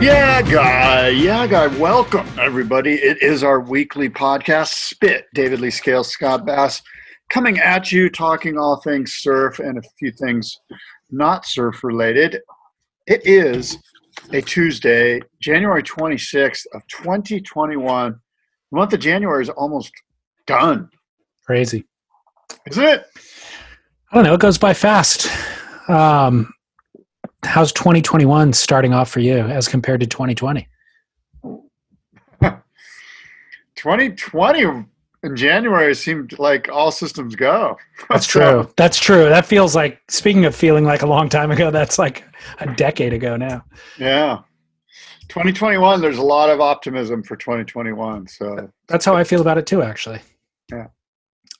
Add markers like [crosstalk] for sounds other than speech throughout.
Yeah, guy. Yeah, guy. Welcome, everybody. It is our weekly podcast, Spit. David Lee Scales, Scott Bass, coming at you, talking all things surf and a few things not surf related. It is a Tuesday, January 26th of 2021. The month of January is almost done, Crazy. isn't it? I don't know. It goes by fast. Um, how's 2021 starting off for you as compared to 2020? 2020 [laughs] in January seemed like all systems go. That's [laughs] So, true. That's true. That feels like, speaking of feeling like a long time ago, that's like a decade ago now. Yeah. 2021, there's a lot of optimism for 2021. So, That's how I feel about it too, actually. Yeah.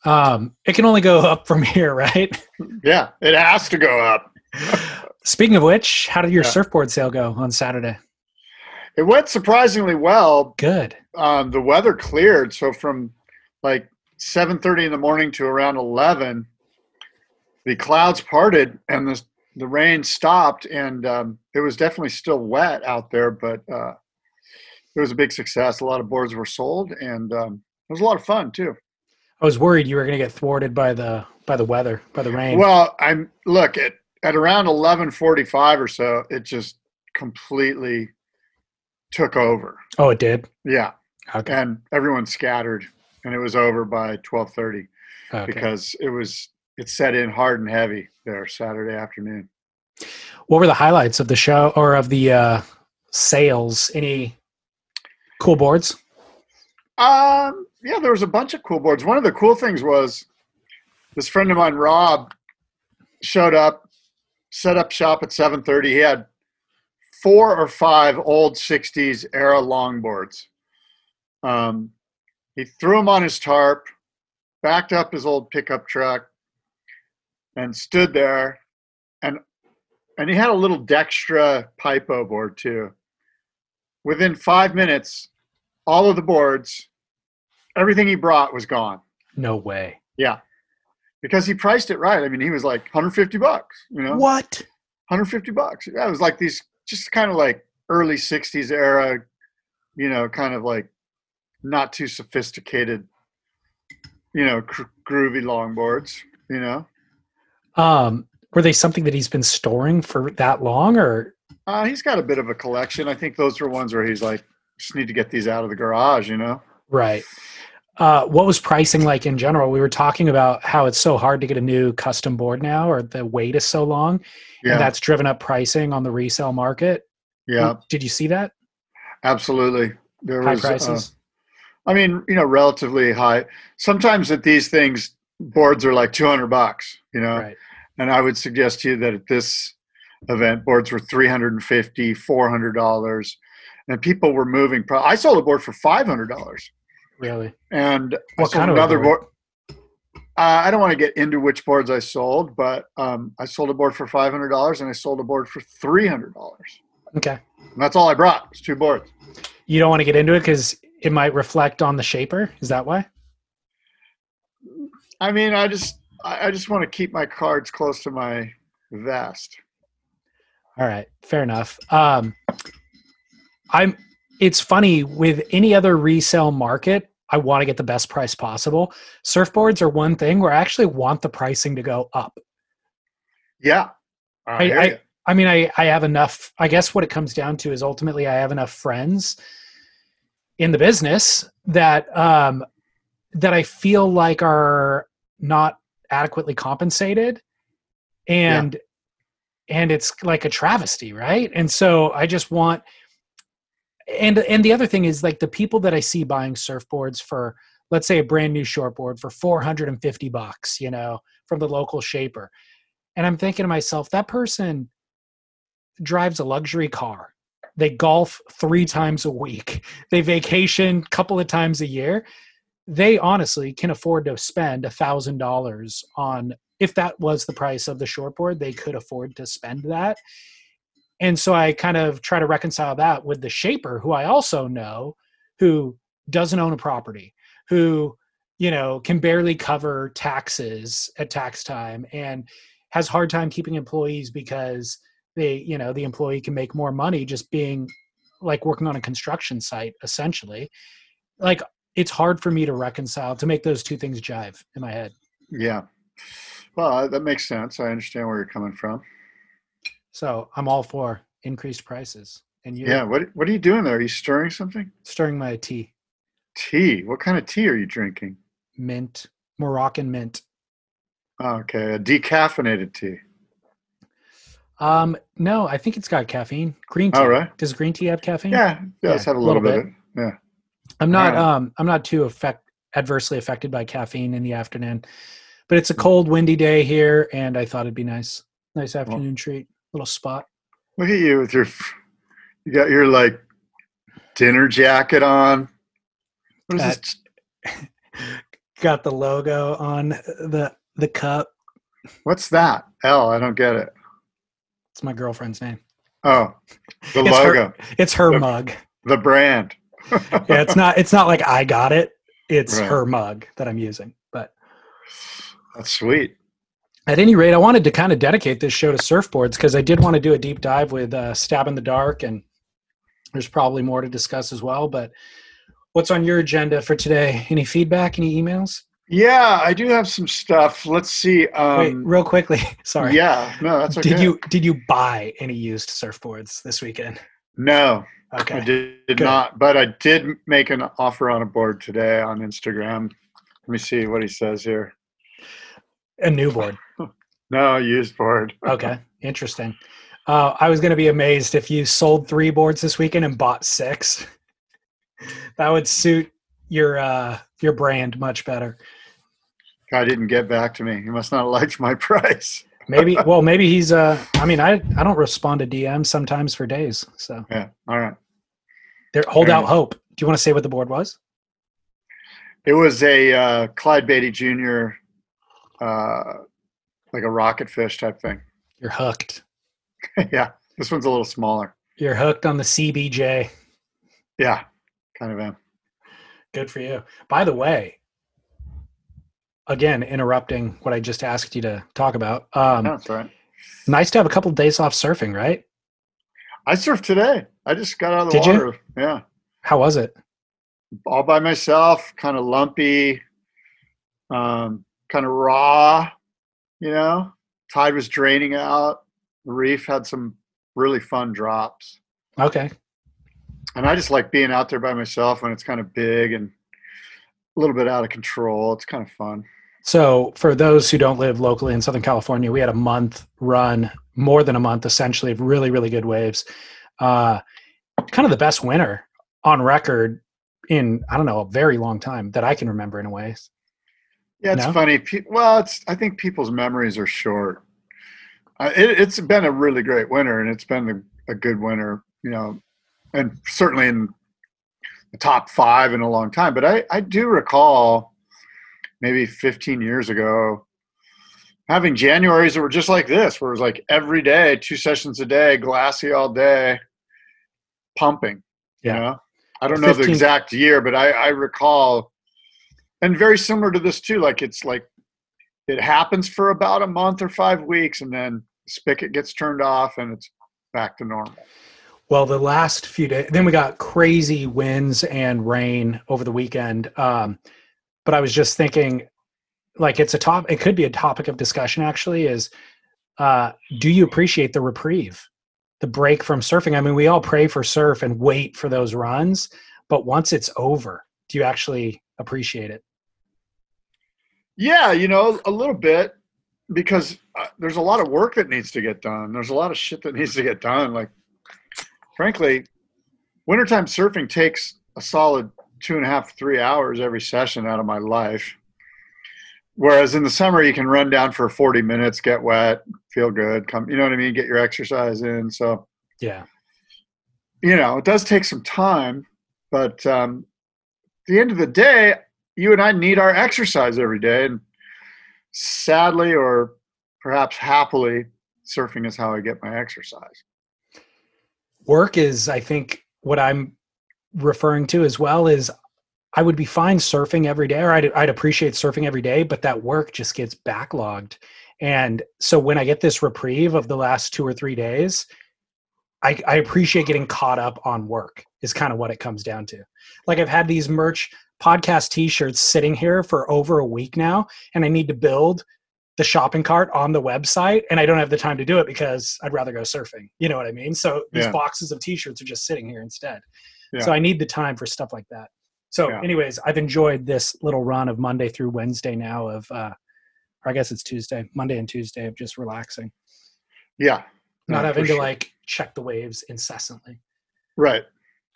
Um, it can only go up from [laughs] here, right? yeah, it has to go up. Speaking of which, how did your Yeah. surfboard sale go on Saturday? It went surprisingly well. Good. Um, the weather cleared. So, from like 7:30 in the morning to around 11, the clouds parted and the the rain stopped, and um, it was definitely still wet out there, but uh, it was a big success. A lot of boards were sold, and um, it was a lot of fun too. I was worried you were going to get thwarted by the by the weather, by the rain. Well, I'm look at at around 11:45 or so, it just completely took over. oh, it did. Yeah, Okay. and everyone scattered, and it was over by 12:30 okay. because it was it set in hard and heavy there Saturday afternoon. What were the highlights of the show or of the uh, sales? Any cool boards? Um, yeah, there was a bunch of cool boards. One of the cool things was this friend of mine, Rob, showed up, set up shop at 7:30. He had four or five old 60s era longboards. Um, he threw them on his tarp, backed up his old pickup truck, and stood there. And and he had a little Dextra Pipo board too. Within five minutes, all of the boards, everything he brought was gone. No way. Yeah. Because he priced it right. I mean, he was like 150 bucks, you know? What? 150 bucks. Yeah, it was like these just kind of like early 60s era, you know, kind of like not too sophisticated, you know, cr- groovy longboards, you know? Um, were they something that he's been storing for that long, or Uh, he's got a bit of a collection. I think those are ones where he's like, just need to get these out of the garage, you know? right? Uh, what was pricing like in general? We were talking about how it's so hard to get a new custom board now, or the wait is so long, Yeah. and that's driven up pricing on the resale market. yeah, Did you see that? absolutely. There High was, uh, prices. I mean, you know, relatively high. Sometimes at these things, boards are like 200 bucks, you know, right. and I would suggest to you that at this event, boards were 350 $400, and people were moving. Pro- I sold a board for $500, Really? and I What kind of another board? board. Uh, I don't want to get into which boards I sold, but um, I sold a board for $500 and I sold a board for $300. Okay. And that's all I brought. It's two boards. You don't want to get into it because it might reflect on the shaper. Is that why? I mean, I just, I just want to keep my cards close to my vest. All right, fair enough. Um, I'm. It's funny with any other resale market. I want to get the best price possible. Surfboards are one thing where I actually want the pricing to go up. Yeah. I- hear I- I mean, I I have enough. I guess what it comes down to is ultimately I have enough friends in the business that um, that I feel like are not adequately compensated, and and it's like a travesty, right? And so I just want. And and the other thing is like the people that I see buying surfboards for let's say a brand new shortboard for 450 bucks, you know, from the local shaper. And I'm thinking to myself, that person drives a luxury car. they golf three times a week, [laughs] they vacation a couple of times a year. They honestly can afford to spend a thousand dollars on if that was the price of the shortboard, they could afford to spend that. And so I kind of try to reconcile that with the shaper, who I also know, who doesn't own a property, who you know can barely cover taxes at tax time and has hard time keeping employees because they you know the employee can make more money just being like working on a construction site essentially like it's hard for me to reconcile to make those two things jive in my head Yeah. Well, that makes sense. I understand where you're coming from. So i'm all for increased prices and you Yeah. What What are you doing there? Are you stirring something? stirring my tea Tea. What kind of tea are you drinking? mint moroccan mint Oh, okay, a decaffeinated tea. um no i think it's got caffeine green tea All right. does green tea have caffeine Yeah. Yeah. Let's Yeah, have a little, little bit. of it. Yeah. I'm not Alright. um I'm not too affect adversely affected by caffeine in the afternoon. But it's a cold, windy day here and I thought it'd be nice. Nice afternoon treat. Little spot. Look at you with your. You got your like dinner jacket on. What is this? [laughs] Got the logo on the the cup. What's that? L. I don't get it. It's my girlfriend's name. Oh, the [laughs] It's her- logo, It's her The- mug. the brand. [laughs] Yeah, it's not it's not like I got it. It's Right. her mug that I'm using. But That's sweet. At any rate, I wanted to kind of dedicate this show to surfboards because I did want to do a deep dive with uh, Stab in the Dark, and there's probably more to discuss as well. But what's on your agenda for today? Any feedback? Any emails? Yeah, I do have some stuff. Let's see. Um, Wait, real quickly. [laughs] Sorry. Yeah, no, that's okay. Did you did you buy any used surfboards this weekend? No, I Okay. did, did not. But I did make an offer on a board today on Instagram. Let me see what he says here. A new board. [laughs] No, used board. [laughs] Okay. Interesting. Uh, I was going to be amazed if you sold three boards this weekend and bought six. [laughs] that would suit your uh, your brand much better. Guy didn't get back to me. He must not liked my price. Maybe. Well, maybe he's. Uh, I mean, I I don't respond to DMs sometimes for days. So Yeah. All right. there, hold out hope. Do you want to say what the board was? It was a uh, Clyde Beatty Jr. Uh, like a rocket fish type thing. You're hooked. [laughs] yeah. This one's a little smaller. You're hooked on the CBJ. Yeah. Kind of am. Good for you. By the way, again, interrupting what I just asked you to talk about. Um, No, that's right. Nice to have a couple of days off surfing, right? I surfed today. I just got out of the Did you? water. Yeah. How was it? all by myself, kind of lumpy, um, kind of raw, you know. Tide was draining out. The reef had some really fun drops. Okay. And I just like being out there by myself when it's kind of big and a little bit out of control. It's kind of fun. So, for those who don't live locally in Southern California, we had a month run, more than a month essentially, of really, really good waves. Uh, kind of the best winter on record in, I don't know, a very long time that I can remember in a way. Yeah, it's No? funny. Well, it's I think people's memories are short. Uh, it, it's been a really great winter, and it's been a, a good winter, you know, and certainly in the top five in a long time. But I, I do recall maybe 15 years ago having Januaries that were just like this, where it was like every day, two sessions a day, glassy all day, pumping. Yeah. You know? I don't know the exact year, but I, I recall, and very similar to this too. Like it's like it happens for about a month or five weeks, and then the spigot gets turned off, and it's back to normal. Well, the last few days, then we got crazy winds and rain over the weekend. Um, but I was just thinking, like, it's a top. It could be a topic of discussion. Actually, is uh, do you appreciate the reprieve, the break from surfing? I mean, we all pray for surf and wait for those runs, but once it's over, do you actually appreciate it? Yeah, you know, a little bit because uh, there's a lot of work that needs to get done. There's a lot of shit that needs to get done. Like, frankly, wintertime surfing takes a solid two and a half, three hours every session out of my life. Whereas in the summer, you can run down for 40 minutes, get wet, feel good, come, you know what I mean? Get your exercise in. So, Yeah, you know, it does take some time, but um, at the end of the day, you and I need our exercise every day. And sadly, or perhaps happily, surfing is how I get my exercise. Work is, I think, what I'm referring to as well is I would be fine surfing every day, or I'd, I'd appreciate surfing every day, but that work just gets backlogged. And so when I get this reprieve of the last two or three days, I, I appreciate getting caught up on work, is kind of what it comes down to. Like I've had these merch podcast t shirts sitting here for over a week now, and I need to build the shopping cart on the website, and I don't have the time to do it because I'd rather go surfing. You know what I mean? So these Yeah. boxes of t shirts are just sitting here instead. Yeah. So I need the time for stuff like that. So, Yeah. anyways, I've enjoyed this little run of Monday through Wednesday now of, uh, or I guess it's Tuesday, Monday and Tuesday of just relaxing, Yeah. not No, having to sure. like check the waves incessantly. Right.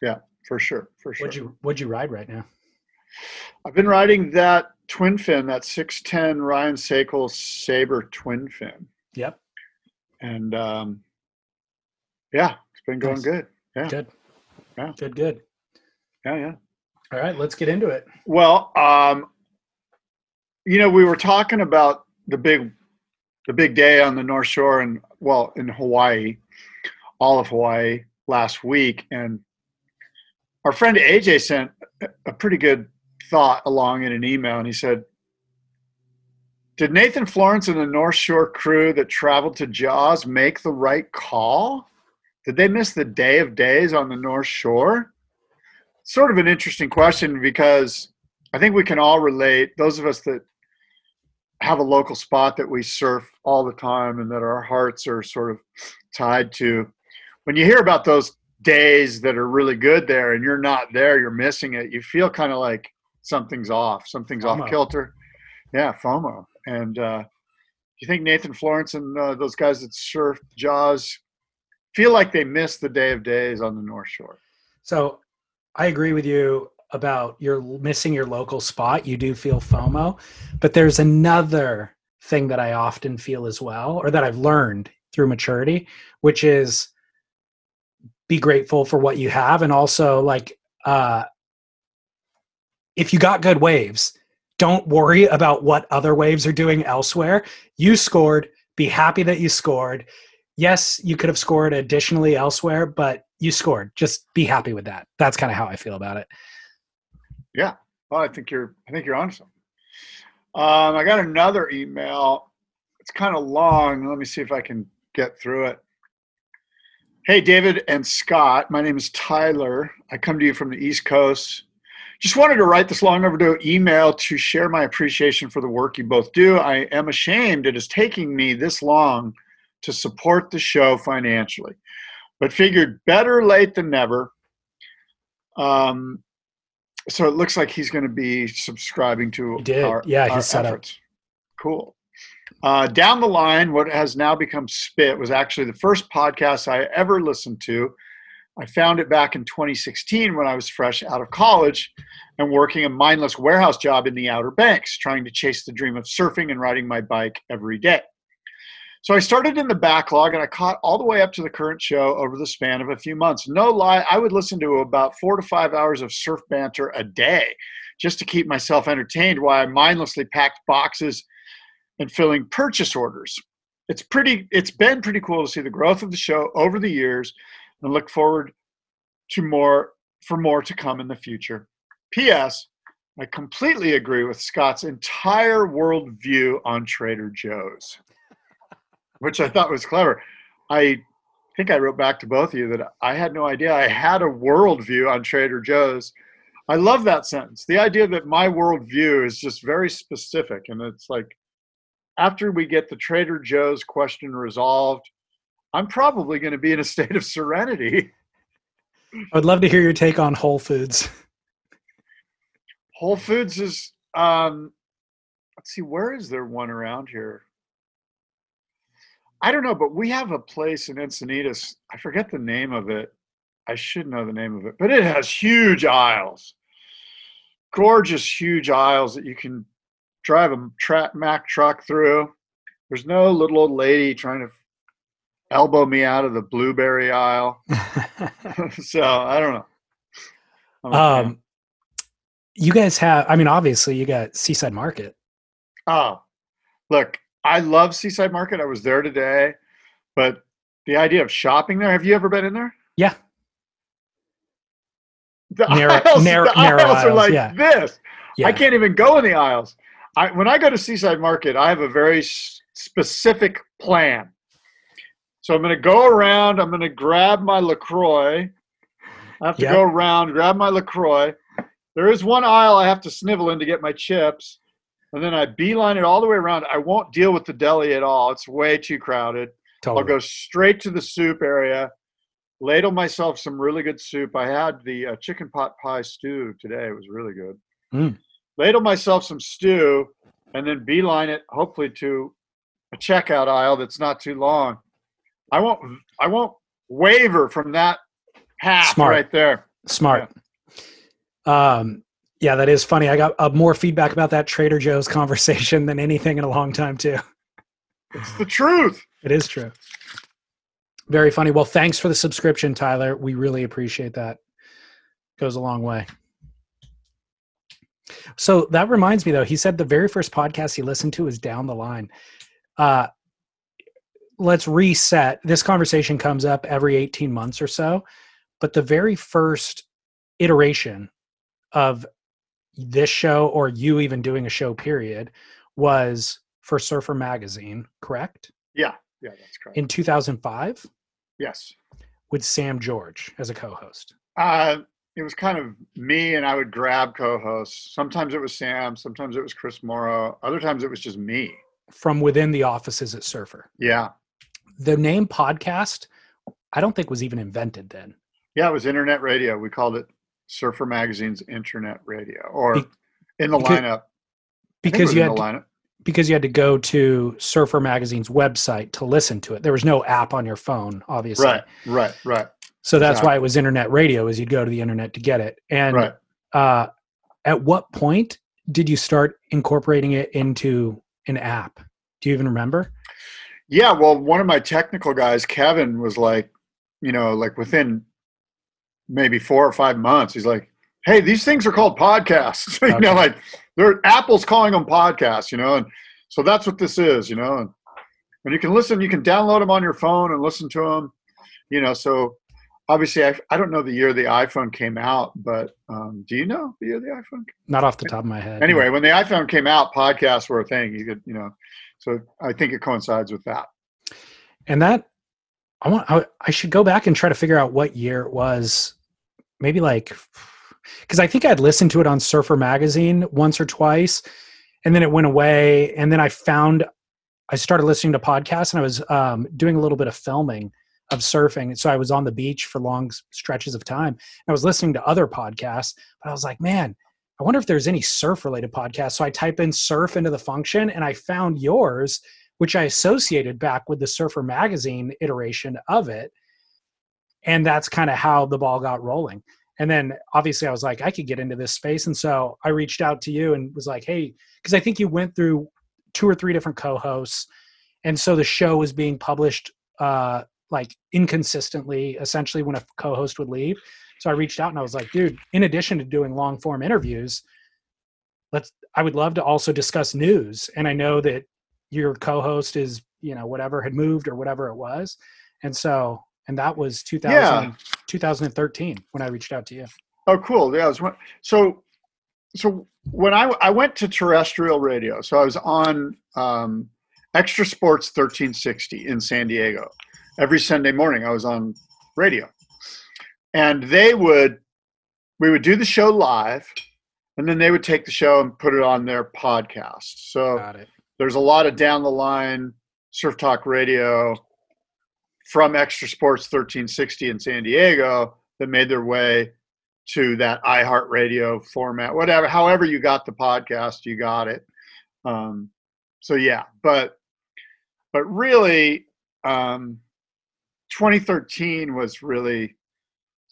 Yeah, for sure. For sure. What'd you What'd you ride right now? I've been riding that twin fin, that 610 Ryan Sakal Saber twin fin. Yep, And um, yeah, it's been going Nice. good. Yeah. good, Yeah. good, good. Yeah, yeah. All right, let's get into it. Well, um, you know, we were talking about the big, the big day on the North Shore and well, in Hawaii, all of Hawaii last week, and our friend AJ sent a- a pretty good thought along in an email, and he said, "Did Nathan Florence and the North Shore crew that traveled to Jaws make the right call? Did they miss the day of days on the North Shore?" sort of an interesting question because I think we can all relate. Those of us that have a local spot that we surf all the time and that our hearts are sort of tied to. When you hear about those days that are really good there and you're not there, you're missing it, you feel kind of like something's off, something's FOMO. off kilter. Yeah, FOMO. And uh, do you think Nathan Florence and uh, those guys that surf Jaws feel like they missed the day of days on the North Shore? So, I agree with you about you're missing your local spot. You do feel FOMO, but there's another thing that I often feel as well, or that I've learned through maturity, which is be grateful for what you have, and also like uh, if you got good waves, don't worry about what other waves are doing elsewhere. You scored. Be happy that you scored. Yes, you could have scored additionally elsewhere, but you scored. Just be happy with that. That's kind of how I feel about it. Yeah. Well, I think you're. I think you're on something. Um, I got another email. It's kind of long. Let me see if I can get through it. Hey, David and Scott. My name is Tyler. I come to you from the East Coast. Just wanted to write this long overdue email to share my appreciation for the work you both do. I am ashamed it is taking me this long to support the show financially, but figured better late than never. Um, so it looks like he's going to be subscribing to He did. our, Yeah, he's set up. efforts. Cool. Uh, down the line, what has now become Spit was actually the first podcast I ever listened to. I found it back in 2016 when I was fresh out of college and working a mindless warehouse job in the Outer Banks, trying to chase the dream of surfing and riding my bike every day. So I started in the backlog and I caught all the way up to the current show over the span of a few months. No lie, I would listen to about four to five hours of surf banter a day just to keep myself entertained while I mindlessly packed boxes and filling purchase orders. It's pretty it's been pretty cool to see the growth of the show over the years and look forward to more for more to come in the future. P.S. I completely agree with Scott's entire worldview on Trader Joe's, [laughs] which I thought was clever. I think I wrote back to both of you that I had no idea I had a worldview on Trader Joe's. I love that sentence. The idea that my worldview is just very specific, and it's like after we get the Trader Joe's question resolved, I'm probably going to be in a state of serenity. I would love to hear your take on Whole Foods. Whole Foods is um let's see where is there one around here? I don't know, but we have a place in Encinitas. I forget the name of it. I should know the name of it, but it has huge aisles. Gorgeous huge aisles that you can drive a tra- Mack truck through. There's no little old lady trying to elbow me out of the blueberry aisle. [laughs] so I don't know. I'm a fan. um, you guys have. I mean, obviously, you got Seaside Market. Oh, look, I love Seaside Market. I was there today, but the idea of shopping there, have you ever been in there? Yeah. The Narrow- aisles, narrow- the narrow aisles are like yeah. this. Yeah. I can't even go in the aisles. I, when I go to Seaside Market, I have a very specific plan. So I'm going to go around. I'm going to grab my Lacroix. I have to Yep. go around, grab my Lacroix. There is one aisle I have to snivel in to get my chips, and then I beeline it all the way around. I won't deal with the deli at all. It's way too crowded. Totally. I'll go straight to the soup area, ladle myself some really good soup. I had the uh, chicken pot pie stew today. It was really good. Mm. Ladle myself some stew, and then beeline it hopefully to a checkout aisle that's not too long. I won't. I won't waver from that path Smart. right there. Smart. Um, yeah, that is funny. I got uh, more feedback about that Trader Joe's [laughs] conversation than anything in a long time, too. It's the truth. It is true. Very funny. Well, thanks for the subscription, Tyler. We really appreciate that. Goes a long way. So that reminds me, though, he said the very first podcast he listened to was Down the Line. Uh, let's reset. This conversation comes up every 18 months or so, but the very first iteration of this show, or you even doing a show, period, was for Surfer Magazine, correct? Yeah. Yeah, that's correct. in 2005 yes. with Sam George as a co-host. Uh, it was kind of me, and I would grab co-hosts. Sometimes it was Sam. Sometimes it was Chris Mauro. Other times it was just me. From within the offices at Surfer. Yeah. The name podcast, I don't think was even invented then. Yeah, it was internet radio. We called it Surfer Magazine's Internet Radio, or Be- in the because- lineup. I think it Because you had to, because you had to go to Surfer Magazine's website to listen to it. There was no app on your phone, obviously. Right, right, right, So that's Exactly. why it was internet radio is you'd go to the internet to get it. And right. uh, at what point did you start incorporating it into an app? Do you even remember? Yeah, well, one of my technical guys, Kevin, was like, you know, like within maybe four or five months, he's like, "Hey, these things are called podcasts." [laughs] you Okay. know, like they're Apple's calling them podcasts. You know, and so that's what this is. You know, and and you can listen, you can download them on your phone and listen to them. You know, so obviously, I I don't know the year the iPhone came out, but um, do you know the year the iPhone? Not off the top of my head. Anyway, when the iPhone came out, podcasts were a thing. You could, you know, so I think it coincides with that. and that i want I, I should go back and try to figure out what year it was maybe like because i think i'd listened to it on surfer magazine once or twice and then it went away and then i found i started listening to podcasts and i was um, doing a little bit of filming of surfing so i was on the beach for long stretches of time i was listening to other podcasts but i was like man i wonder if there's any surf related podcasts so i type in surf into the function and i found yours which I associated back with the Surfer Magazine iteration of it. And that's kind of how the ball got rolling. And then obviously I was like, I could get into this space. And so I reached out to you and was like, hey, because I think you went through two or three different co hosts. And so the show was being published uh, like inconsistently, essentially, when a co host would leave. So I reached out and I was like, dude, in addition to doing long form interviews, let's, I would love to also discuss news. And I know that your co-host is you know whatever had moved or whatever it was and so and that was 2000, Yeah. 2013 when i reached out to you Oh, cool. Yeah, one- so so when I I went to terrestrial radio, so I was on um, XTRA Sports 1360 in San Diego. Every Sunday morning, I was on radio, and they would we would do the show live, and then they would take the show and put it on their podcast. So there's a lot of down the line surf talk radio from XTRA Sports 1360 in San Diego that made their way to that iHeartRadio format, whatever, however you got the podcast, you got it. Um, so yeah, but but really, um, 2013 was really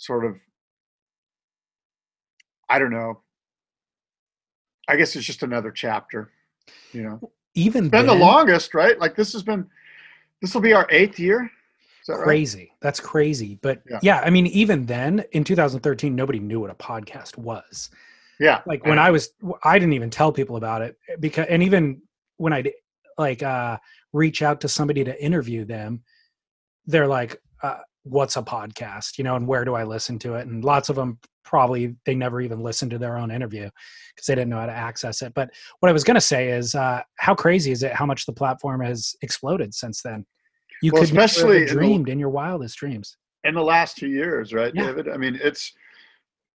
sort of, I don't know. I guess it's just another chapter, you know even been the longest, right? Like this has been this will be our eighth year. that right? crazy. That's crazy. But Yeah. yeah. I mean, even then in 2013, nobody knew what a podcast was. Yeah. Like when I was, I didn't even tell people about it because, and even when I'd like uh, reach out to somebody to interview them, they're like, uh, "What's a podcast?" You know, and where do I listen to it? And lots of them probably they never even listened to their own interview because they didn't know how to access it. But what I was going to say is, uh, how crazy is it? How much the platform has exploded since then? You Well, could never especially in the- dreamed in your wildest dreams. in the last two years, right, Yeah. David? I mean, it's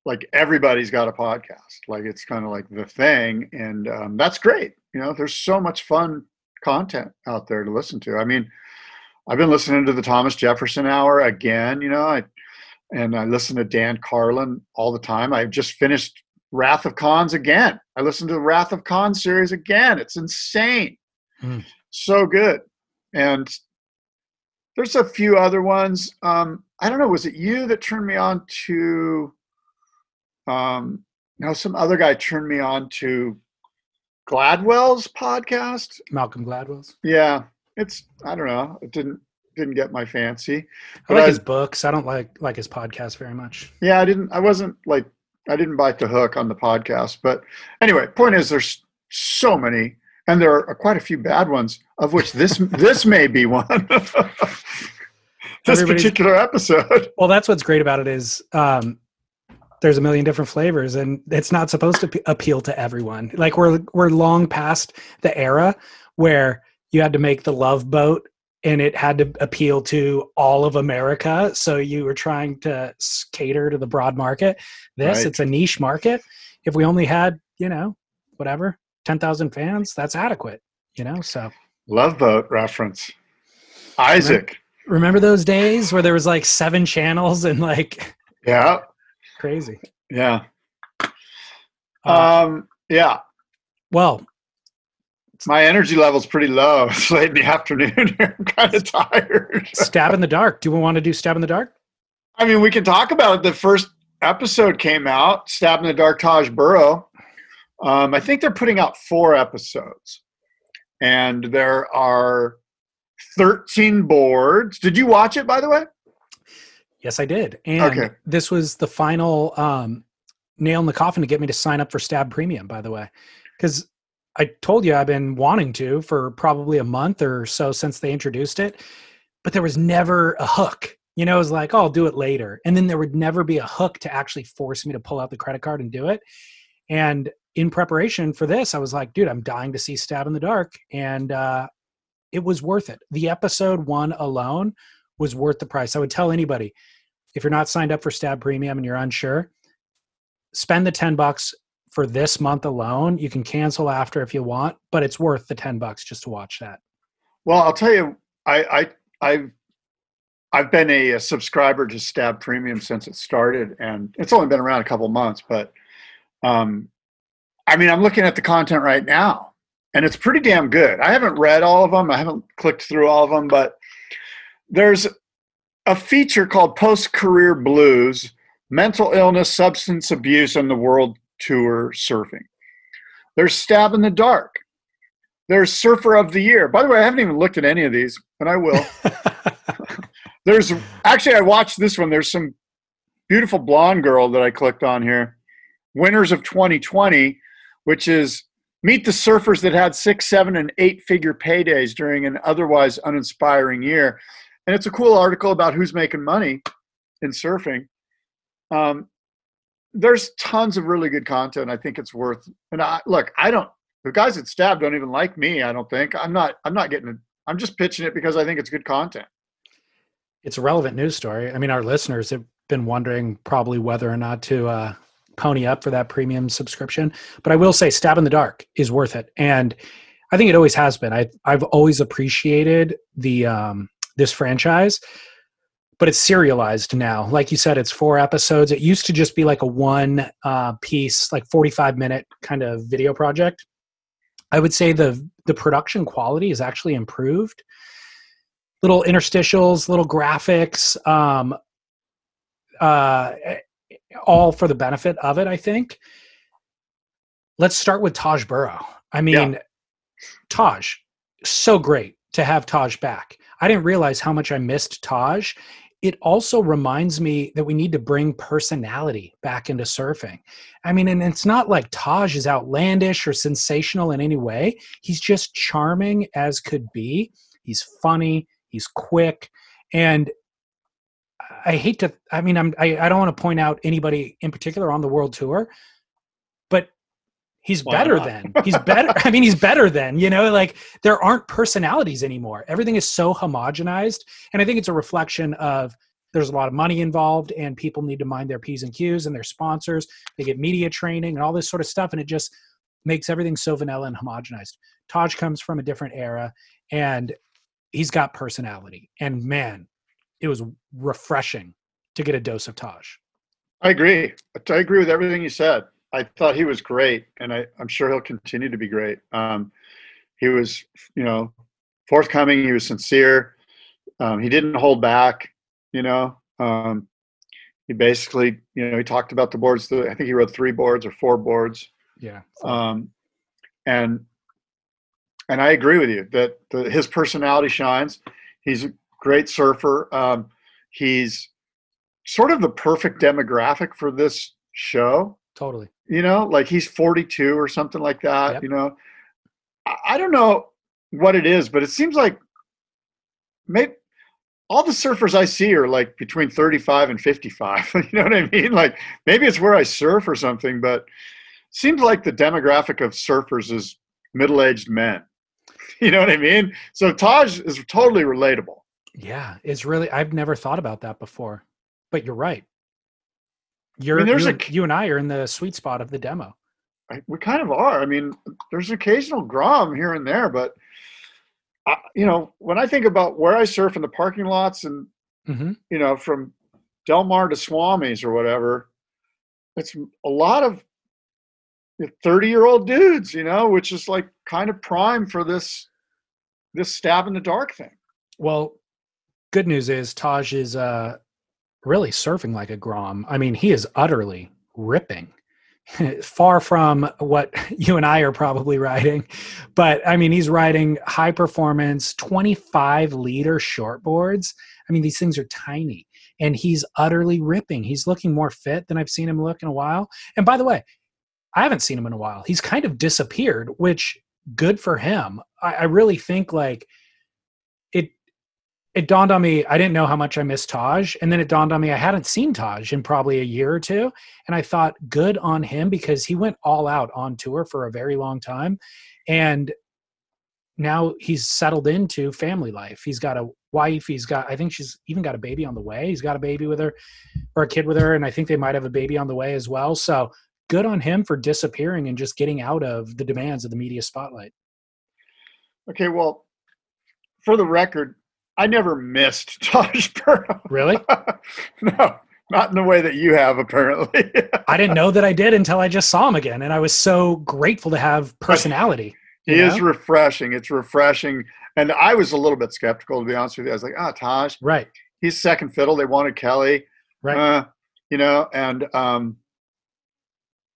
like everybody's got a podcast. Like it's kind of like the thing, and um, that's great. You know, there's so much fun content out there to listen to. I mean, I've been listening to the Thomas Jefferson Hour again. You know, I and I listen to Dan Carlin all the time. I've just finished Wrath of Khans again. I listened to the Wrath of Khan series again. It's insane. Hmm. So good. And there's a few other ones. Um, I don't know. Was it you that turned me on to? Um, no, some other guy turned me on to Gladwell's podcast. Malcolm Gladwell's. Yeah, it's I don't know. It didn't didn't get my fancy. I But like I- his books. I don't like like his podcast very much. Yeah, I didn't. I wasn't like I didn't bite the hook on the podcast. But anyway, point is, there's so many, and there are quite a few bad ones, of which this [laughs] this may be one. [laughs] this particular episode. [laughs] Well, that's what's great about it is um, there's a million different flavors, and it's not supposed to p- appeal to everyone. Like we're we're long past the era where you had to make the Love Boat, and it had to appeal to all of America. So you were trying to cater to the broad market. This Right. it's a niche market. If we only had you know whatever ten thousand fans, that's adequate. You know, so Love Boat reference. Isaac. remember those days where there was like seven channels and like Yeah. crazy. Yeah. Uh, Um. Yeah. well, My energy level's pretty low. [laughs] It's late in the afternoon. I'm kind of tired. [laughs] stab in the dark. Do we want to do stab in the dark? I mean, we can talk about it. The first episode came out, Stab in the Dark Taj Burrow. Um, I think they're putting out four episodes, and there are 13 boards. Did you watch it, by the way? Yes, I did. And Okay. this was the final um, nail in the coffin to get me to sign up for Stab Premium, by the way. Because I told you I've been wanting to for probably a month or so since they introduced it, but there was never a hook. You know, it was like, oh, I'll do it later. And then there would never be a hook to actually force me to pull out the credit card and do it. And in preparation for this, I was like, dude, I'm dying to see Stab in the Dark. And uh, it was worth it. The episode one alone was worth the price. I would tell anybody if you're not signed up for Stab Premium and you're unsure, spend the 10 bucks for this month alone. You can cancel after if you want, but it's worth the 10 bucks just to watch that. Well, I'll tell you, I, I, I've, I've been a, a subscriber to Stab Premium since it started, and it's only been around a couple months. But, um, I mean, I'm looking at the content right now, and it's pretty damn good. I haven't read all of them. I haven't clicked through all of them, but there's a feature called Post Career Blues: Mental Illness, Substance Abuse, and the World Tour Surfing. There's Stab in the Dark. There's Surfer of the Year. By the way, I haven't even looked at any of these, but I will. [laughs] [laughs] There's actually I watched this one. There's some beautiful blonde girl that I clicked on here. Winners of 2020, which is meet the surfers that had six, seven, and eight figure paydays during an otherwise uninspiring year. And it's a cool article about who's making money in surfing. Um, there's tons of really good content. I think it's worth. And I look, I don't. The guys at Stab don't even like me. I don't think. I'm not. I'm not getting. I'm just pitching it because I think it's good content. it's a relevant news story. I mean, our listeners have been wondering probably whether or not to uh, pony up for that premium subscription. But I will say, Stab in the Dark is worth it, and I think it always has been. I I've always appreciated the um, this franchise, but it's serialized now. Like you said, it's four episodes. It used to just be like a one uh, piece, like forty five minute kind of video project. I would say the the production quality is actually improved little interstitials, little graphics, um, uh, all for the benefit of it, I think. Let's start with Taj Burrow. I mean, Taj, so great to have Taj back. I didn't realize how much I missed Taj. It also reminds me that we need to bring personality back into surfing. I mean, and it's not like Taj is outlandish or sensational in any way. He's just charming as could be. He's funny, he's quick, and I hate to I mean I'm I, I don't want to point out anybody in particular on the world tour, he's Why better not? than he's better i mean he's better than you know like there aren't personalities anymore everything is so homogenized and i think it's a reflection of there's a lot of money involved and people need to mind their p's and q's and their sponsors they get media training and all this sort of stuff and it just makes everything so vanilla and homogenized taj comes from a different era and he's got personality and man it was refreshing to get a dose of taj I agree. I agree with everything you said. I thought he was great, and I, I'm sure he'll continue to be great. Um, he was, you know, forthcoming. He was sincere. Um, he didn't hold back. You know, um, he basically, you know, he talked about the boards. I think he wrote three boards or four boards. yeah Um, and and I agree with you that the, his personality shines. He's a great surfer. Um, he's sort of the perfect demographic for this show. Totally You know, like he's 42 or something like that. Yep. You know, I, don't know what it is, but it seems like maybe all the surfers I see are like between 35 and 55. [laughs] you know what I mean? Like maybe it's where I surf or something, but seems like the demographic of surfers is middle-aged men. [laughs] You know what I mean? So Taj is totally relatable. Yeah, it's really I've never thought about that before. But you're right. You're there's you, a- and- you and I are in the sweet spot of the demo. I, we kind of are. I mean, there's occasional grom here and there, but I, you know, when I think about where I surf in the parking lots and hmm you know, from Del Mar to Swami's or whatever, it's a lot of 30 year old dudes, you know, which is like kind of prime for this this stab in the dark thing. Well, good news is Taj is uh really surfing like a Grom. I mean, he is utterly ripping. [laughs] Far from what [laughs] you and I are probably riding, but I mean, he's riding high performance 25 liter shortboards. I mean, these things are tiny and he's utterly ripping. He's looking more fit than I've seen him look in a while. And by the way, I haven't seen him in a while. He's kind of disappeared, which good for him. I, I really think like it dawned on me I didn't know how much I missed Taj. And then it dawned on me I hadn't seen Taj in probably a year or two. And I thought good on him because he went all out on tour for a very long time. And now he's settled into family life. He's got a wife. He's got, I think she's even got a baby on the way. He's got a baby with her or a kid with her. And I think they might have a baby on the way as well. So good on him for disappearing and just getting out of the demands of the media spotlight. Okay, well, for the record, I never missed [laughs] Taj Burrow. Really? [laughs] no, not in the way that you have, apparently. [laughs] I didn't know that I did until I just saw him again. And I was so grateful to have personality. He you is refreshing. It's refreshing. And I was a little bit skeptical, to be honest with you. I was like, ah, Taj, Right. he's second fiddle. They wanted Kelly. Right. Uh, you know, and um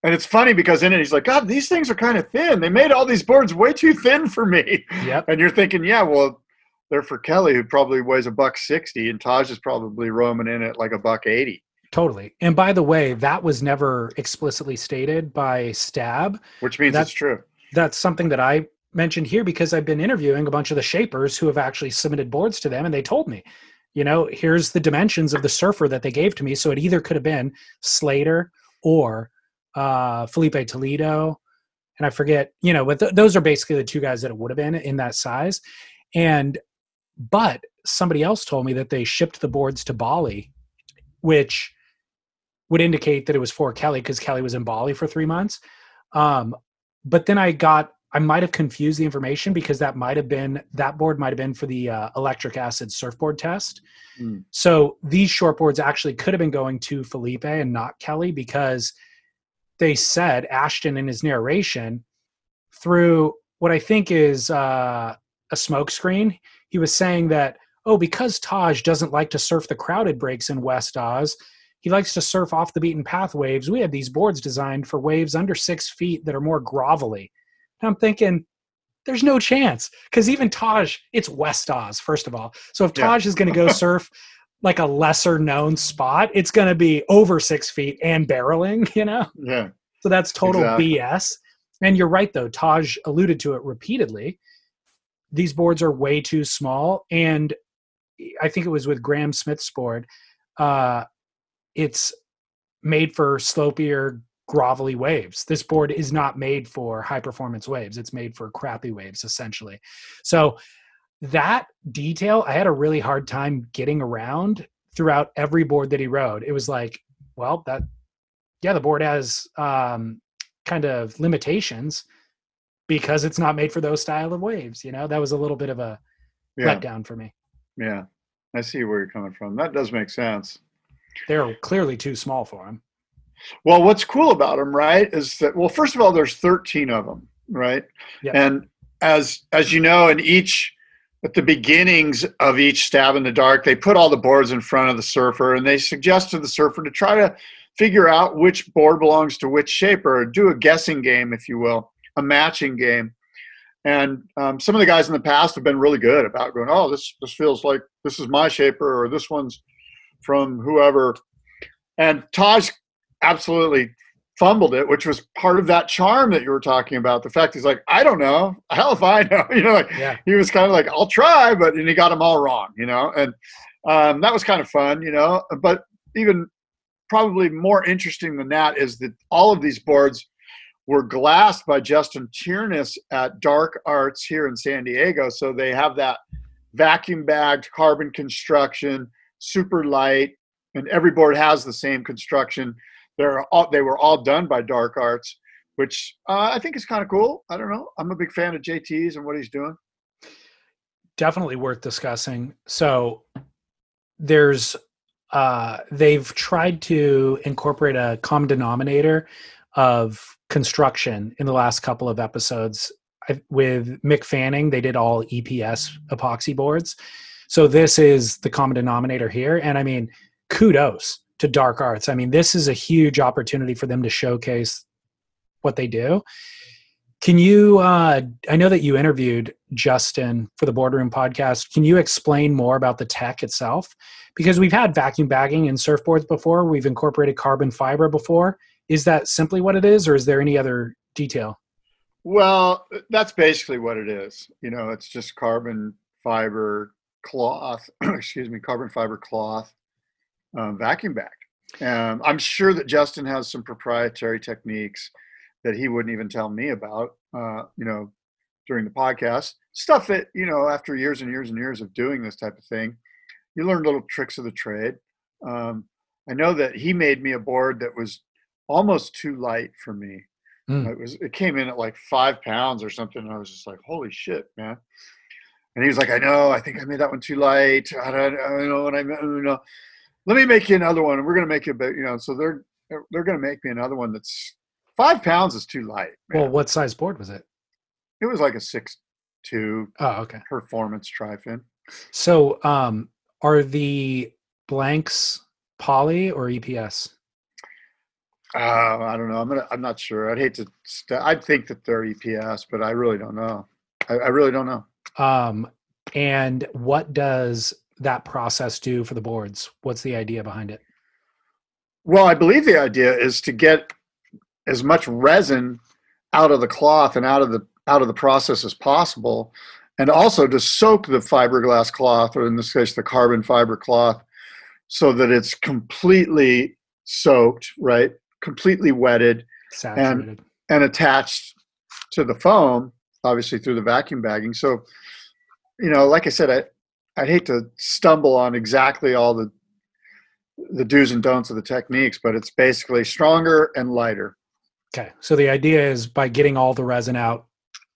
and it's funny because in it he's like, God, these things are kind of thin. They made all these boards way too thin for me. Yep. And you're thinking, yeah, well, they're for Kelly, who probably weighs a buck sixty, and Taj is probably roaming in at like a buck eighty, Totally. And by the way, that was never explicitly stated by Stab. which means That's- it's true. That's something that I mentioned here because I've been interviewing a bunch of the shapers who have actually submitted boards to them and they told me, you know, here's the dimensions of the surfer that they gave to me. So it either could have been Slater or uh, Filipe Toledo. And I forget, you know, but th- those are basically the two guys that it would have been in that size. And, but somebody else told me that they shipped the boards to Bali, which would indicate that it was for Kelly because Kelly was in Bali for three months. Um, but then I got I might have confused the information because that might have been that board might have been for the uh, electric acid surfboard test. Hmm. So these shortboards actually could have been going to Filipe and not Kelly because they said Ashton in his narration through what I think is uh, a smokescreen. He was saying that oh because Taj doesn't like to surf the crowded breaks in West Oz, he likes to surf off the beaten path waves. We have these boards designed for waves under six feet that are more grovelly. And I'm thinking, There's no chance because even Taj, it's West Oz first of all. So if Yeah. Taj is going to go [laughs] surf like a lesser known spot, it's going to be over six feet and barreling. [laughs] You know, Yeah. so that's total Exactly. BS. And you're right though. Taj alluded to it repeatedly. These boards are way too small, and I think it was with Graham Smith's board. Uh, it's made for slopier, grovelly waves. This board is not made for high performance waves. It's made for crappy waves, essentially. So that detail, I had a really hard time getting around throughout every board that he rode. It was like, well, that yeah, the board has um, kind of limitations because it's not made for those style of waves. You know, that was a little bit of a Yeah. letdown for me. Yeah. I see where you're coming from. That does make sense. They're clearly too small for him. Well, what's cool about them, right, is that well, first of all, there's 13 of them, right? Yeah. And as as you know, in each at the beginnings of each stab in the dark, they put all the boards in front of the surfer, and they suggest to the surfer to try to figure out which board belongs to which shaper, or do a guessing game, if you will, a matching game. And um, some of the guys in the past have been really good about going, oh, this this feels like this is my shaper, or this one's from whoever. And Taj absolutely fumbled it, which was part of that charm that you were talking about. The fact he's like, I don't know, [laughs] hell if I know, [laughs] you know, like Yeah. he was kind of like, I'll try, but and he got them all wrong, you know, and um, that was kind of fun, you know. But even probably more interesting than that is that all of these boards were glassed by Justin Tiernes at Dark Arts here in San Diego, so they have that vacuum bagged carbon construction, super light, and every board has the same construction. They're all they were all done by Dark Arts, which uh, I think is kind of cool. I don't know. I'm a big fan of JT's and what he's doing. definitely worth discussing. So there's uh they've tried to incorporate a common denominator of construction in the last couple of episodes. I, with Mick Fanning they did all EPS epoxy boards. So this is the common denominator here. And I mean kudos to Dark Arts. I mean this is a huge opportunity for them to showcase what they do. Can you uh I know that you interviewed Justin for the boardroom podcast. Can you explain more about the tech itself? Because we've had vacuum bagging in surfboards before. We've incorporated carbon fiber before is that simply what it is or is there any other detail Well, that's basically what it is. You know, it's just carbon fiber cloth, [clears throat] excuse me, carbon fiber cloth um, vacuum bagged. Um, I'm sure that Justin has some proprietary techniques that he wouldn't even tell me about, uh, you know, during the podcast. Stuff that, you know, after years and years and years of doing this type of thing, you learn little tricks of the trade. Um, I know that he made me a board that was almost too light for me. Mm. It was it came in at like five pounds or something. And I was just like, holy shit, man. And he was like, I know, I think I made that one too light. I don't, I don't know what I know, let me make you another one. And we're gonna make it, a bit, you know. So they're they're, gonna make me another one that's five pounds is too light. Man. well what size board was it it was like a six two oh okay performance trifin. so um are the blanks poly or eps Uh, I don't know. I'm gonna. I'm not sure. I'd hate to. St- I'd think that they're EPS, but I really don't know. I, I really don't know. um and what does that process do for the boards what's the idea behind it Well, I believe the idea is to get as much resin out of the cloth and out of the out of the process as possible, and also to soak the fiberglass cloth, or in this case, the carbon fiber cloth, so that it's completely soaked, right? Completely wetted saturated and attached to the foam, obviously through the vacuum bagging. So, you know, like I said, I I'd hate to stumble on exactly all the the do's and don'ts of the techniques, but it's basically stronger and lighter. Okay. So the idea is by getting all the resin out,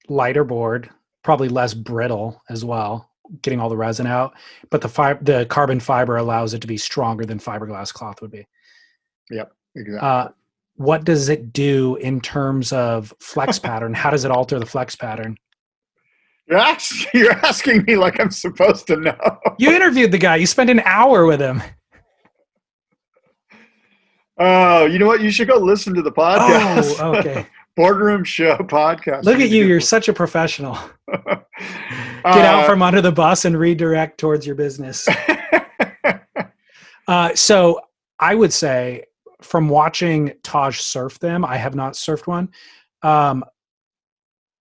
lighter board, probably less brittle as well, getting all the resin out, but the fi- the carbon fiber allows it to be stronger than fiberglass cloth would be. Exactly. Uh, what does it do in terms of flex [laughs] pattern? How does it alter the flex pattern? you're, asking, [laughs] you're asking me like I'm supposed to know. You [laughs] interviewed the guy. You spent an hour with him. Oh, you know what? You should go listen to the podcast. Oh, okay. Boardroom Show podcast. Look at you. You're such a professional. Get Get out from under the bus and redirect towards your business. Uh, so I would say from watching Taj surf them, I have not surfed one. Um,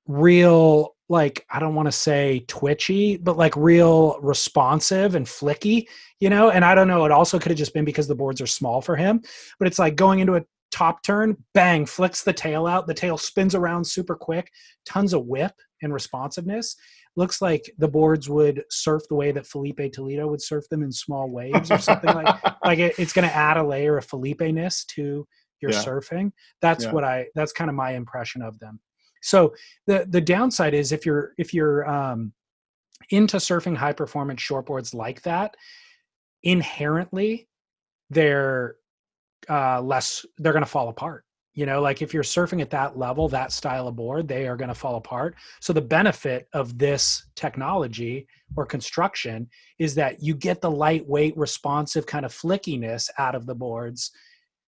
real, like, I don't want to say twitchy, but like real responsive and flicky, you know? And I don't know, it also could have just been because the boards are small for him, but it's like going into a top turn, bang, flicks the tail out. The tail spins around super quick, tons of whip and responsiveness looks like the boards would surf the way that Filipe Toledo would surf them in small waves or something like [laughs] like it, it's going to add a layer of Filipe-ness to your Yeah. surfing. That's Yeah. what I that's kind of my impression of them. So the the downside is if you're if you're um, into surfing high performance shortboards like that, inherently they're uh, less they're going to fall apart. You know, like if you're surfing at that level, that style of board, they are going to fall apart. So the benefit of this technology or construction is that you get the lightweight, responsive kind of flickiness out of the boards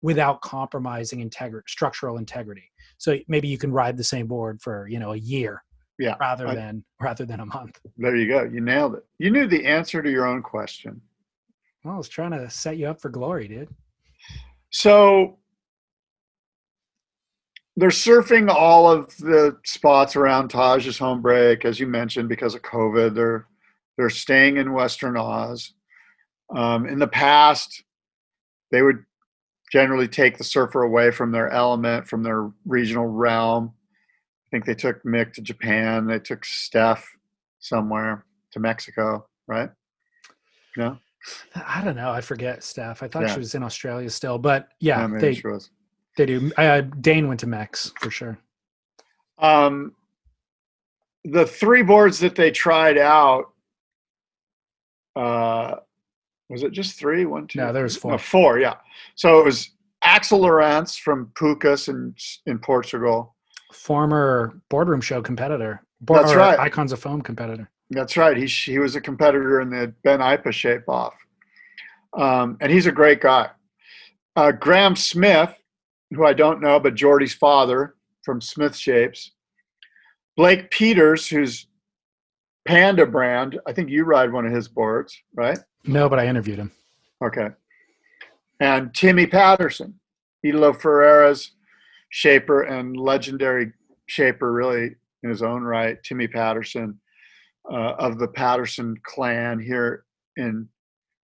without compromising integri- structural integrity. So maybe you can ride the same board for you know a year Yeah, rather I- than rather than a month. there you go. You nailed it. You knew the answer to your own question. Well, I was trying to set you up for glory, dude. So they're surfing all of the spots around Taj's home break, as you mentioned, because of COVID. They're they're staying in Western Oz. Um, in the past, they would generally take the surfer away from their element, from their regional realm. I think they took Mick to Japan. They took Steph somewhere to Mexico, right? No, I don't know. I forget Steph. I thought Yeah. she was in Australia still, but yeah, maybe they she was. They do. Uh, Dane went to Max for sure. Um, the three boards that they tried out, uh, was it just three? One, two. No, there was four. No, four, yeah. So it was Axel Lorentz from Pukas in in Portugal. Former boardroom show competitor. Board, That's right. Icons of Foam competitor. That's right. He he was a competitor in the Ben Aipa shape off, um, and he's a great guy. Uh, Graham Smith, who I don't know, but Jordy's father from Smith Shapes. Blake Peters, who's Panda brand. I think you ride one of his boards, right? No, but I interviewed him. Okay. And Timmy Patterson, Italo Ferreira's shaper and legendary shaper, really in his own right. Timmy Patterson uh, of the Patterson clan here in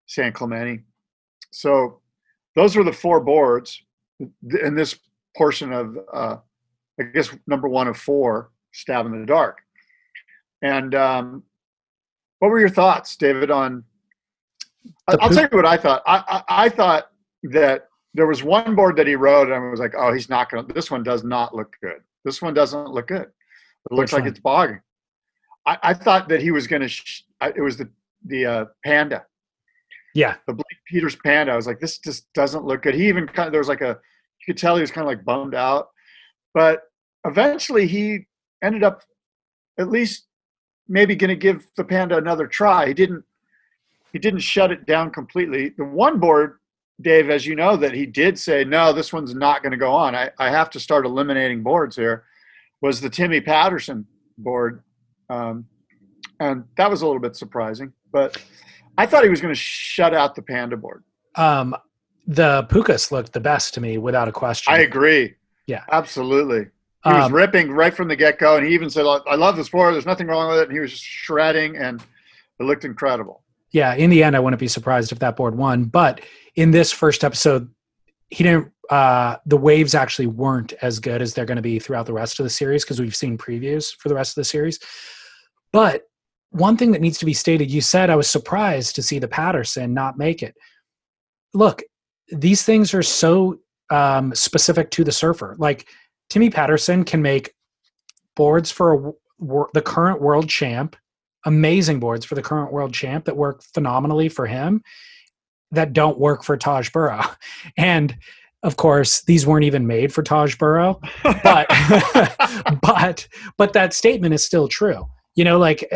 San Clemente. So those were the four boards in this portion of, uh, I guess, number one of four, Stab in the Dark. And um, what were your thoughts, David, on I'll tell you what I thought. I, I, I thought that there was one board that he wrote, and I was like, "Oh, he's not going to. This one does not look good. This one doesn't look good. It looks like it's bogging." I, I thought that he was going to. Sh- I, it was the the uh, panda, Yeah, the Blake Peters panda. I was like, "This just doesn't look good." He even kind of there was like a you could tell he was kind of like bummed out, but eventually he ended up at least maybe going to give the panda another try. He didn't he didn't shut it down completely. The one board, Dave, as you know, that he did say, no, this one's not going to go on. I, I have to start eliminating boards here, was the Timmy Patterson board. Um, and that was a little bit surprising, but I thought he was going to shut out the Panda board. um, the Pukas looked the best to me without a question. I agree. Yeah. Absolutely. He was Um, ripping right from the get go. And he even said, I love this board. There's nothing wrong with it. And he was just shredding and it looked incredible. yeah, in the end, I wouldn't be surprised if that board won. But in this first episode, he didn't. Uh, the waves actually weren't as good as they're going to be throughout the rest of the series because we've seen previews for the rest of the series. But one thing that needs to be stated: you said I was surprised to see the Patterson not make it. Look, these things are so um, specific to the surfer. Like Timmy Patterson can make boards for a, wor- the current world champ amazing boards for the current world champ that work phenomenally for him that don't work for Taj Burrow. [laughs] And of course, these weren't even made for Taj Burrow, but [laughs] but but that statement is still true. You know, like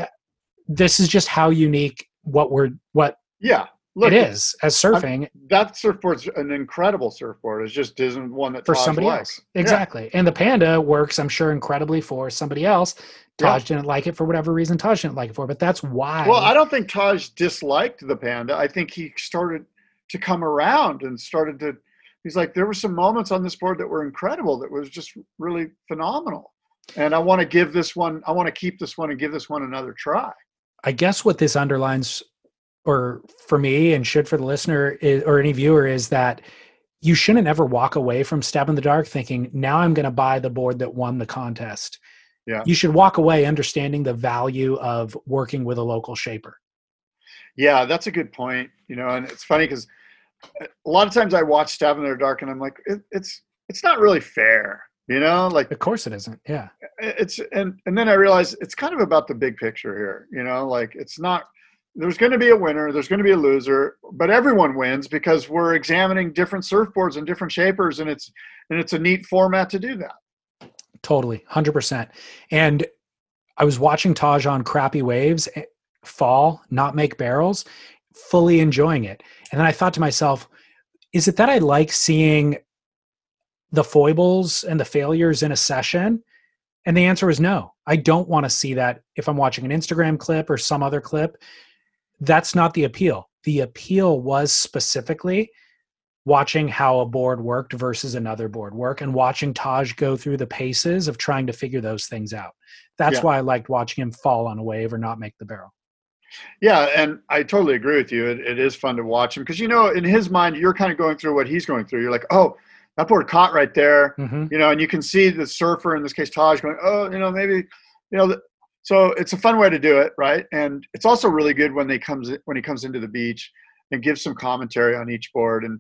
this is just how unique what we're what yeah. look, it is as surfing that surfboard's an incredible surfboard. It just isn't one that for Taj somebody likes. else. Exactly. And the Panda works, I'm sure, incredibly for somebody else. Yeah. Taj didn't like it for whatever reason Taj didn't like it for, but that's why. Well, I don't think Taj disliked the panda. I think he started to come around and started to. He's like, there were some moments on this board that were incredible. That was just really phenomenal, and I want to give this one. I want to keep this one and give this one another try. I guess what this underlines, or for me and should for the listener is, or any viewer, is that you shouldn't ever walk away from Stab in the Dark thinking, now I'm going to buy the board that won the contest. Yeah. You should walk away understanding the value of working with a local shaper. Yeah, that's a good point. You know, and it's funny because uh, a lot of times I watch Stab in the Dark and I'm like, it, it's it's not really fair. You know, like Of course it isn't. Yeah. it's and and then I realized it's kind of about the big picture here. You know, like it's not. There's going to be a winner. There's going to be a loser, but everyone wins because we're examining different surfboards and different shapers, and it's and it's a neat format to do that. Totally, hundred percent. And I was watching Taj on crappy waves eh, fall, not make barrels, fully enjoying it. And then I thought to myself, is it that I like seeing the foibles and the failures in a session? And the answer was no. I don't want to see that if I'm watching an Instagram clip or some other clip. That's not the appeal. The appeal was specifically watching how a board worked versus another board work and watching Taj go through the paces of trying to figure those things out. That's Yeah. why I liked watching him fall on a wave or not make the barrel. Yeah, and I totally agree with you. It, it is fun to watch him because you know, in his mind, you're kind of going through what he's going through. You're like, oh, that board caught right there. Mm-hmm. you know, and you can see the surfer in this case, Taj, going, oh, you know, maybe, you know, so it's a fun way to do it, right? And it's also really good when they comes when he comes into the beach and gives some commentary on each board. And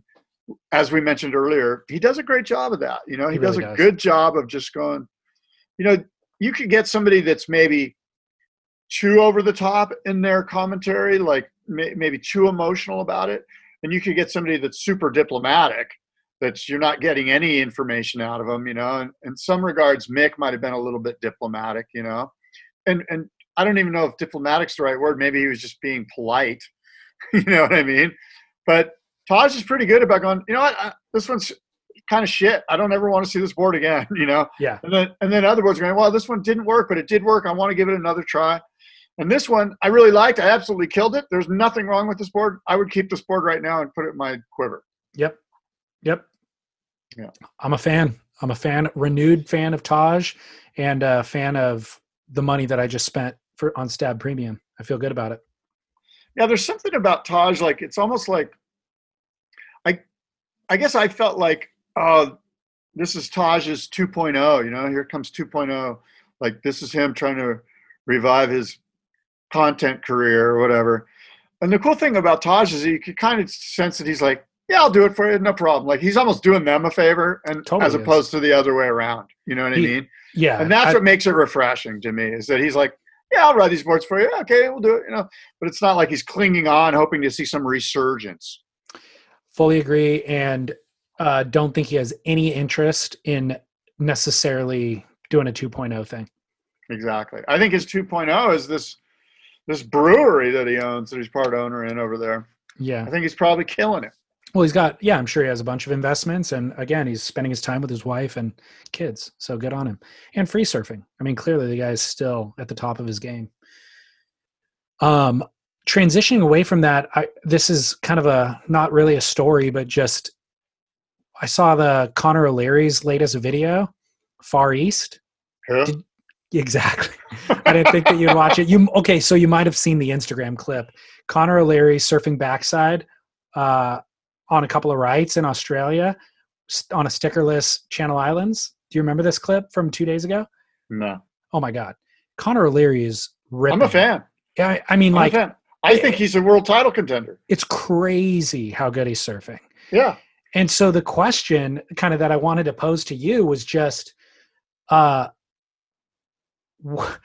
as we mentioned earlier, he does a great job of that. You know, he, He does a does. good job of just going, you know, you could get somebody that's maybe too over the top in their commentary, like may, maybe too emotional about it, and you could get somebody that's super diplomatic that you're not getting any information out of them, you know. And in some regards, Mick might have been a little bit diplomatic, you know. And and I don't even know if diplomatic's the right word. Maybe he was just being polite, [laughs] you know what I mean? But Taj is pretty good about going. You know what? I, this one's kind of shit. I don't ever want to see this board again, [laughs] you know. Yeah. And then and then other boards are going. Well, this one didn't work, but it did work. I want to give it another try. And this one I really liked. I absolutely killed it. There's nothing wrong with this board. I would keep this board right now and put it in my quiver. Yep. Yep. Yeah. I'm a fan. I'm a fan, renewed fan of Taj and a fan of the money that I just spent for on Stab Premium. I feel good about it. Yeah, there's something about Taj, like it's almost like I I guess I felt like oh this is Taj's 2.0, you know, here comes 2.0. Like this is him trying to revive his content career or whatever. And the cool thing about Taj is you can kind of sense that he's like, yeah, I'll do it for you, no problem. Like he's almost doing them a favor, and Totally as is. opposed to the other way around. You know what I mean? Yeah. and that's I- what makes it refreshing to me is that he's like yeah i'll ride these boards for you okay we'll do it you know but it's not like he's clinging on hoping to see some resurgence fully agree and uh, don't think he has any interest in necessarily doing a 2.0 thing. exactly i think his 2.0 is this this brewery that he owns that he's part owner in over there Yeah. i think he's probably killing it Well, he's got, yeah, I'm sure he has a bunch of investments. And again, he's spending his time with his wife and kids. So good on him. And free surfing. I mean, clearly the guy is still at the top of his game. Um, transitioning away from that, I, this is kind of a not really a story, but just I saw the Connor O'Leary's latest video, Far East. Huh? Did- Exactly. I didn't think that you'd watch it. You okay? So you might have seen the Instagram clip. Connor O'Leary surfing backside uh, on a couple of rights in Australia on a stickerless Channel Islands. Do you remember this clip from two days ago? no Oh my God, Connor O'Leary is ripping. i'm a fan Yeah, I, I mean, I'm like i think he's a world title contender it's crazy how good he's surfing. yeah And so the question kind of that I wanted to pose to you was just uh wh-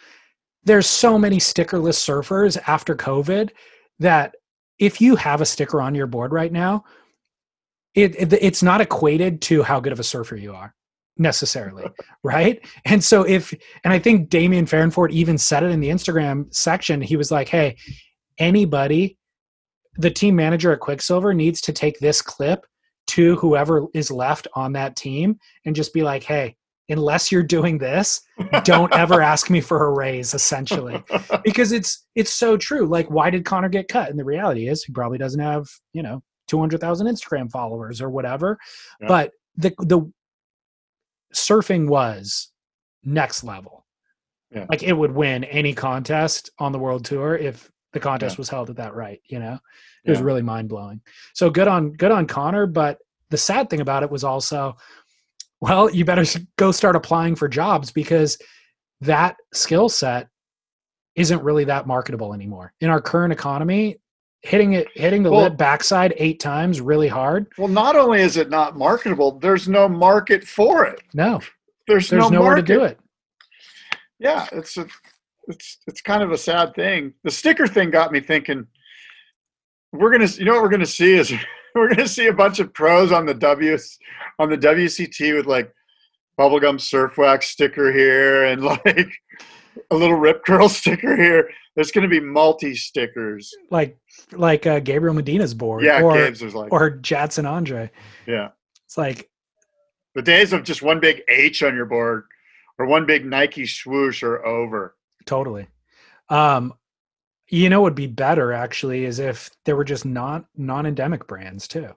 there's so many stickerless surfers after COVID that if you have a sticker on your board right now, it, it it's not equated to how good of a surfer you are necessarily, [laughs] right? And so if and I think Damien Fahrenfort even said it in the Instagram section, he was like, "Hey, anybody the team manager at Quiksilver needs to take this clip to whoever is left on that team and just be like, hey, unless you're doing this, don't ever [laughs] ask me for a raise, essentially. Because it's it's so true. Like, why did Connor get cut? And the reality is he probably doesn't have, you know, 200,000 Instagram followers or whatever. Yeah. But the the surfing was next level. Yeah. Like it would win any contest on the world tour if the contest Yeah. was held at that right, you know. It was really mind blowing. So good on good on Connor, but the sad thing about it was also well, you better go start applying for jobs because that skill set isn't really that marketable anymore. In our current economy, hitting it hitting the Well- lip backside 8 times really hard. Well, not only is it not marketable, there's no market for it. No, There's, there's no nowhere market. to do it. Yeah, it's a, it's it's kind of a sad thing. The sticker thing got me thinking. We're gonna, you know, what we're gonna see is [laughs] we're gonna see a bunch of pros on the W on the WCT with like bubblegum surf wax sticker here and [laughs] like a little rip curl [laughs] sticker here. There's gonna be multi stickers. Like like uh, Gabriel Medina's board Yeah, or Gabe's is like or Jadson Andre. yeah. It's like The days of just one big H on your board or one big Nike swoosh are over. Totally. Um, you know, what would be better actually is if there were just non non-endemic brands too.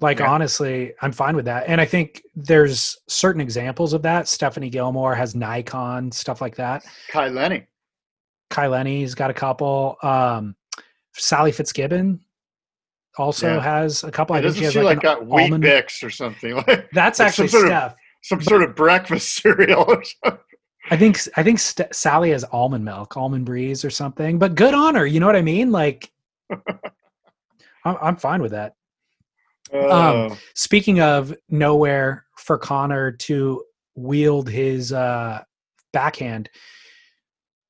Like Yeah. honestly, I'm fine with that, and I think there's certain examples of that. Stephanie Gilmore has Nikon stuff like that. Kai Lenny. Kai Lenny's got a couple. Um, Sally Fitzgibbon also Yeah. has a couple. I think she has she like, like got wheat almond. Bix or something [laughs] like That's actually some sort of- Steph. some sort of breakfast [laughs] cereal or something. I think I think St- Sally has almond milk, almond breeze, or something. But good on her. You know what I mean? Like, [laughs] I'm, I'm fine with that. Oh, Speaking of nowhere for Connor to wield his uh, backhand,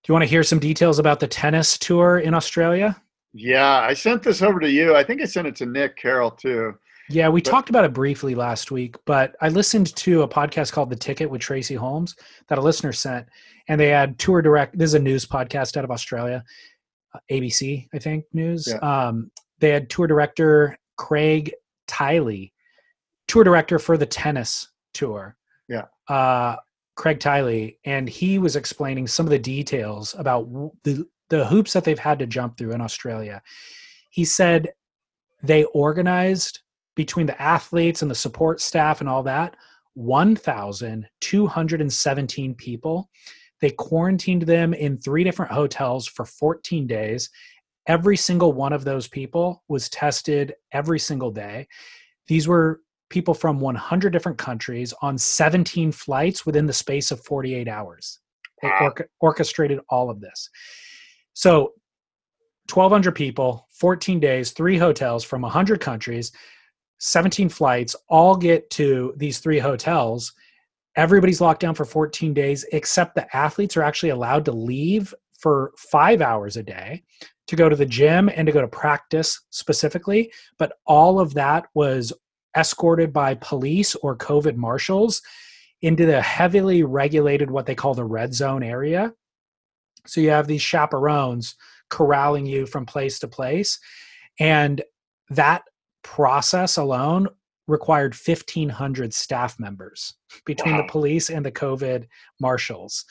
you want to hear some details about the tennis tour in Australia? yeah, I sent this over to you. I think I sent it to Nick Carroll too. Yeah, we But- talked about it briefly last week, but I listened to a podcast called The Ticket with Tracy Holmes that a listener sent, and they had tour direct. This is a news podcast out of Australia, uh, ABC, I think, news. Yeah. Um, they had tour director Craig Tiley, tour director for the tennis tour. Yeah. Uh, Craig Tiley, and he was explaining some of the details about the the hoops that they've had to jump through in Australia. He said they organized between the athletes and the support staff and all that 1,217 people. They quarantined them in three different hotels for 14 days. Every single one of those people was tested every single day. These were people from 100 different countries on 17 flights within the space of 48 hours. They Wow. orca- orchestrated all of this. So 1,200 people, 14 days, three hotels from 100 countries, 17 flights, all get to these three hotels. Everybody's locked down for 14 days, except the athletes are actually allowed to leave for five hours a day to go to the gym and to go to practice specifically. But all of that was escorted by police or COVID marshals into the heavily regulated, what they call the red zone area. So you have these chaperones corralling you from place to place. And that process alone required 1,500 staff members between Wow. the police and the COVID marshals.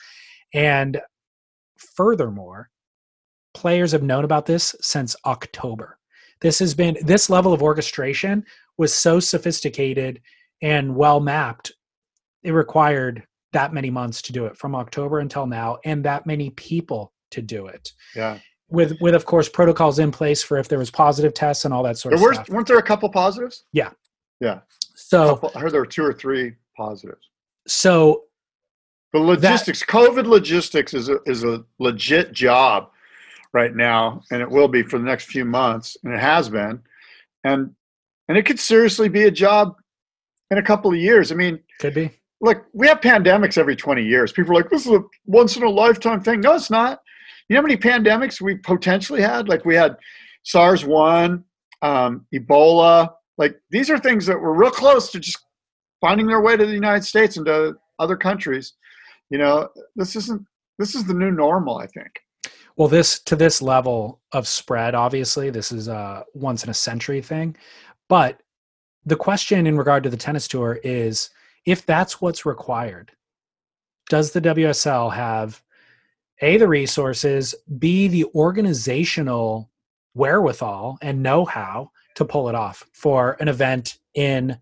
And furthermore, players have known about this since October. This has been, this level of orchestration was so sophisticated and well mapped. It required that many months to do it from October until now, and that many people to do it Yeah, with with of course protocols in place for if there was positive tests and all that sort there of were, stuff. weren't there a couple positives? Yeah. yeah. So Couple- I heard there were two or three positives. so The logistics, COVID logistics, is a is a legit job right now, and it will be for the next few months, and it has been, and and it could seriously be a job in a couple of years. I mean, could be look, we have pandemics every 20 years. People are like, this is a once in a lifetime thing. No, it's not. You know how many pandemics we potentially had? Like we had SARS 1, um, Ebola. Like these are things that were real close to just finding their way to the United States and to other countries. You know, this isn't, this is the new normal, I think. Well, this to this level of spread, obviously, this is a once in a century thing. But the question in regard to the tennis tour is if that's what's required, does the WSL have A, the resources, B, the organizational wherewithal and know how to pull it off for an event in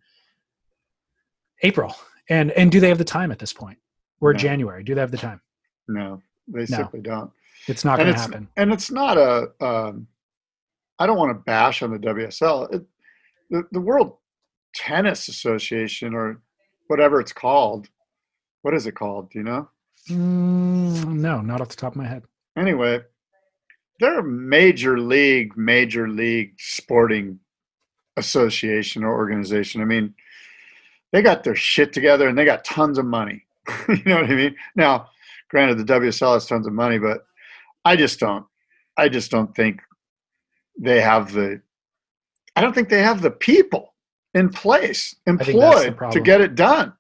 April? And and do they have the time at this point? We're No. January. Do they have the time? No, they No. simply don't. It's not going to it's happen. and it's not a. Um, I don't want to bash on the WSL. It, the the World Tennis Association or whatever it's called. What is it called? Do you know? Mm, no, not off the top of my head. Anyway, they're a major league, major league sporting association or organization. I mean, they got their shit together and they got tons of money. [laughs] you know what I mean? Now, granted, the WSL has tons of money, but I just don't. I just don't think they have the. I don't think they have the people in place think that's the employed to get it done.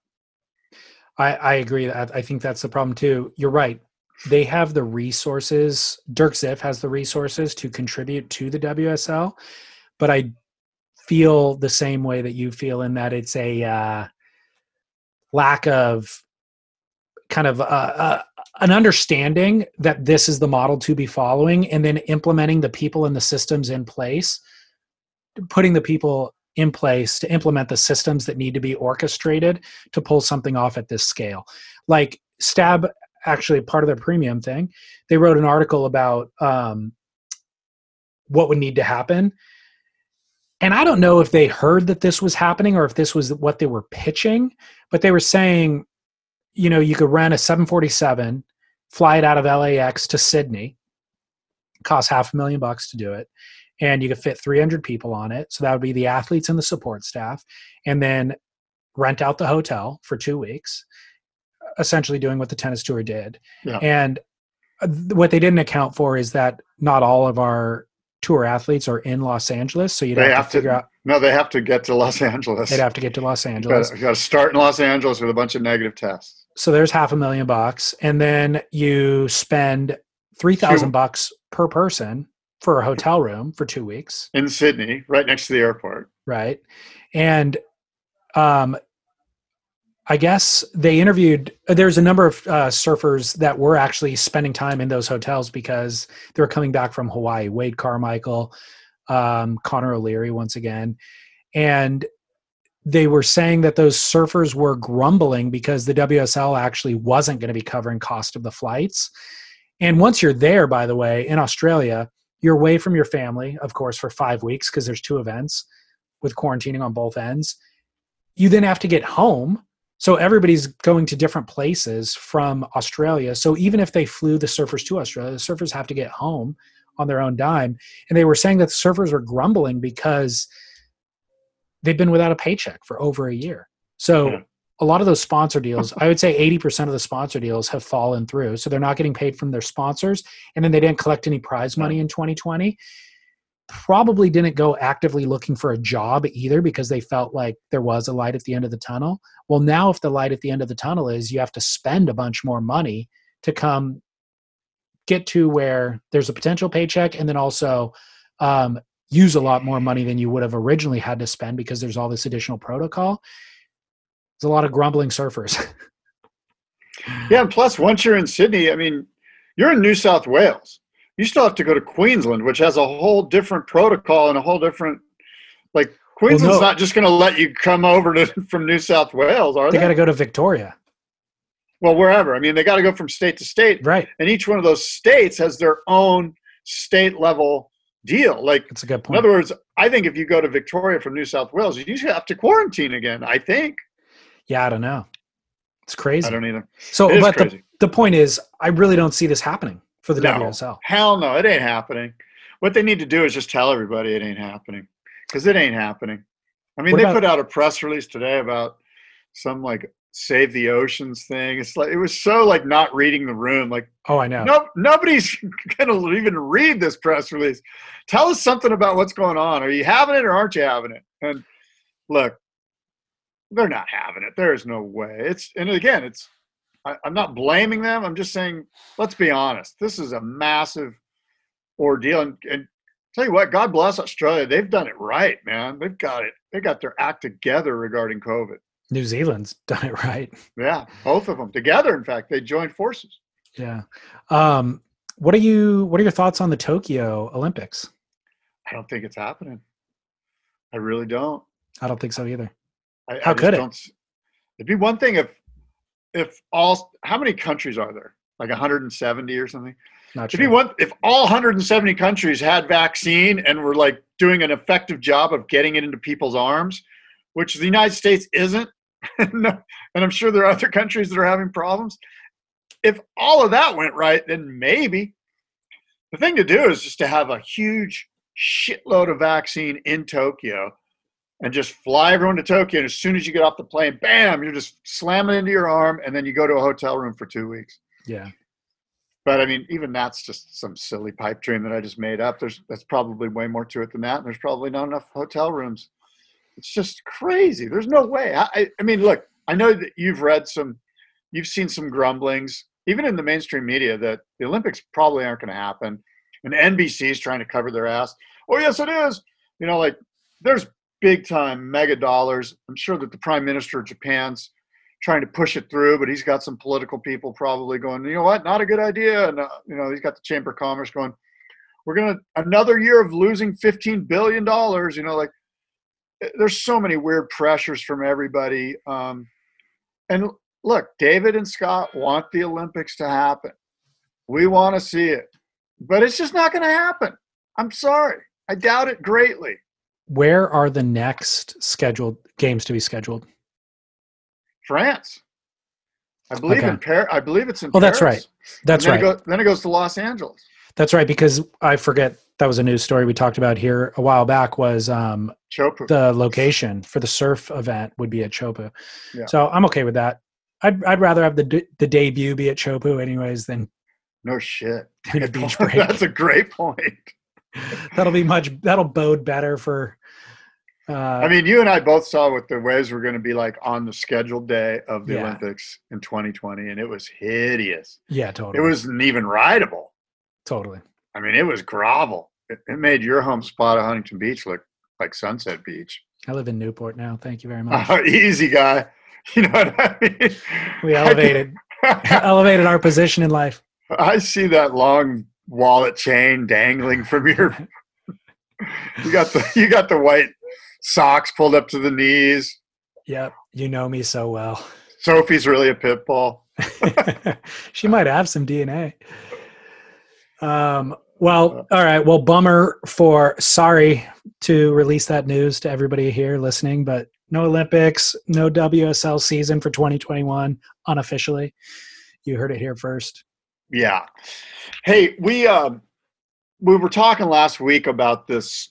I, I agree. I, I think that's the problem too. You're right. They have the resources. Dirk Ziff has the resources to contribute to the WSL, but I feel the same way that you feel in that it's a uh, lack of kind of uh, uh, an understanding that this is the model to be following, and then implementing the people and the systems in place, putting the people in place to implement the systems that need to be orchestrated to pull something off at this scale. Like Stab, actually part of their premium thing, they wrote an article about um, what would need to happen. And I don't know if they heard that this was happening or if this was what they were pitching, but they were saying, you know, you could rent a 747, fly it out of LAX to Sydney, cost half a million bucks to do it and you could fit 300 people on it. So that would be the athletes and the support staff, and then rent out the hotel for two weeks, essentially doing what the tennis tour did. Yeah. And what they didn't account for is that not all of our tour athletes are in Los Angeles, so you'd have, have to figure to. out. No, they have to get to Los Angeles. They'd have to get to Los Angeles. You got to start in Los Angeles with a bunch of negative tests. So there's half a million bucks, and then you spend three thousand bucks per person for a hotel room for two weeks. in Sydney, right next to the airport. right and um i guess they interviewed there's a number of uh, surfers that were actually spending time in those hotels because they were coming back from hawaii wade carmichael um, connor o'leary once again and they were saying that those surfers were grumbling because the wsl actually wasn't going to be covering cost of the flights and once you're there by the way in australia you're away from your family of course for five weeks because there's two events with quarantining on both ends. You then have to get home. So everybody's going to different places from Australia. So even if they flew the surfers to Australia, the surfers have to get home on their own dime. And they were saying that the surfers were grumbling because they've been without a paycheck for over a year. So Yeah. A lot of those sponsor deals, I would say 80% of the sponsor deals have fallen through. So they're not getting paid from their sponsors. And then they didn't collect any prize money in 2020 probably didn't go actively looking for a job either because they felt like there was a light at the end of the tunnel. Well, now if the light at the end of the tunnel is you have to spend a bunch more money to come get to where there's a potential paycheck and then also um, use a lot more money than you would have originally had to spend because there's all this additional protocol. There's a lot of grumbling surfers. [laughs] Yeah, and plus, once you're in Sydney, I mean, you're in New South Wales. You still have to go to Queensland, which has a whole different protocol and a whole different, like, Queensland's no. not just going to let you come over to [laughs] from New South Wales, are they they? got to go to Victoria. well, wherever. I mean, they got to go from state to state, Right. and each one of those states has their own state level deal. Like, That's a good point. in other words, I think if you go to Victoria from New South Wales, you have to quarantine again. I think. Yeah, I don't know. It's crazy. I don't either. So, It but the, the point is, I really don't see this happening for the No. WSL. Hell no, it ain't happening. What they need to do is just tell everybody it ain't happening because it ain't happening. I mean, What they about- put out a press release today about some like save the oceans thing. It's like it was so like not reading the room. Like Oh, I know. no, nobody's [laughs] gonna even read this press release. Tell us something about what's going on. Are you having it or aren't you having it? And look, they're not having it. There is no way. It's and again, it's I, I'm not blaming them. I'm just saying, let's be honest. This is a massive ordeal. And, and tell you what, God bless Australia. They've done it right, man. They've got it. They got their act together regarding COVID. New Zealand's [laughs] done it right. Yeah, both of them together. In fact, they joined forces. Yeah. Um, what are you? What are your thoughts on the Tokyo Olympics? I don't think it's happening. I really don't. I don't think so either. I, How I could it? It'd be one thing if, if all, how many countries are there? Like 170 or something? Not It'd be sure. one if all 170 countries had vaccine and were like doing an effective job of getting it into people's arms, which the United States isn't. [laughs] And I'm sure there are other countries that are having problems. If all of that went right, then maybe. The thing to do is just to have a huge shitload of vaccine in Tokyo and just fly everyone to Tokyo. And as soon as you get off the plane, bam, you're just slamming into your arm, and then you go to a hotel room for two weeks. Yeah. But I mean, even that's just some silly pipe dream that I just made up. There's that's probably way more to it than that. And there's probably not enough hotel rooms. It's just crazy. There's no way. I, I, I mean, look, I know that you've read some, you've seen some grumblings, even in the mainstream media, that the Olympics probably aren't going to happen. And NBC is trying to cover their ass. Oh, yes, it is. You know, like there's big time mega dollars. I'm sure that the prime minister of Japan's trying to push it through, but he's got some political people probably going, you know what, not a good idea. And, uh, you know, he's got the Chamber of Commerce going, we're going to, another year of losing $15 billion. You know, like eh, there's so many weird pressures from everybody. Um, and look, David and Scott want the Olympics to happen. We want to see it, but it's just not going to happen. I'm sorry. I doubt it greatly. Where are the next scheduled games to be scheduled? France. I believe Okay. in Paris. I believe it's in Oh, that's right. That's then right. It go, then it goes to Los Angeles. That's right. Because I forget that was a news story we talked about here a while back. Was um, Chopu. the location for the surf event would be at Chopu. Yeah. So I'm okay with that. I'd I'd rather have the de- the debut be at Chopu anyways than no shit. a beach [laughs] break. That's a great point. That'll be much. That'll bode better for. Uh, I mean, you and I both saw what the waves were going to be like on the scheduled day of the Yeah. Olympics in 2020, and it was hideous. yeah, totally. It wasn't even rideable. totally. I mean, it was gravel. It, it made your home spot of Huntington Beach look like Sunset Beach. I live in Newport now. Thank you very [laughs] much. Oh, easy guy. [laughs] You know what I mean? We elevated [laughs] elevated our position in life. I see that long wallet chain dangling from your. [laughs] you got the you got the white socks pulled up to the knees. Yep, you know me so well. Sophie's really a pit bull. [laughs] [laughs] she might have some DNA. Um, well, all right. Well, bummer for sorry to release that news to everybody here listening, but no Olympics, no WSL season for 2021 unofficially. You heard it here first. Yeah. Hey, we um we were talking last week about this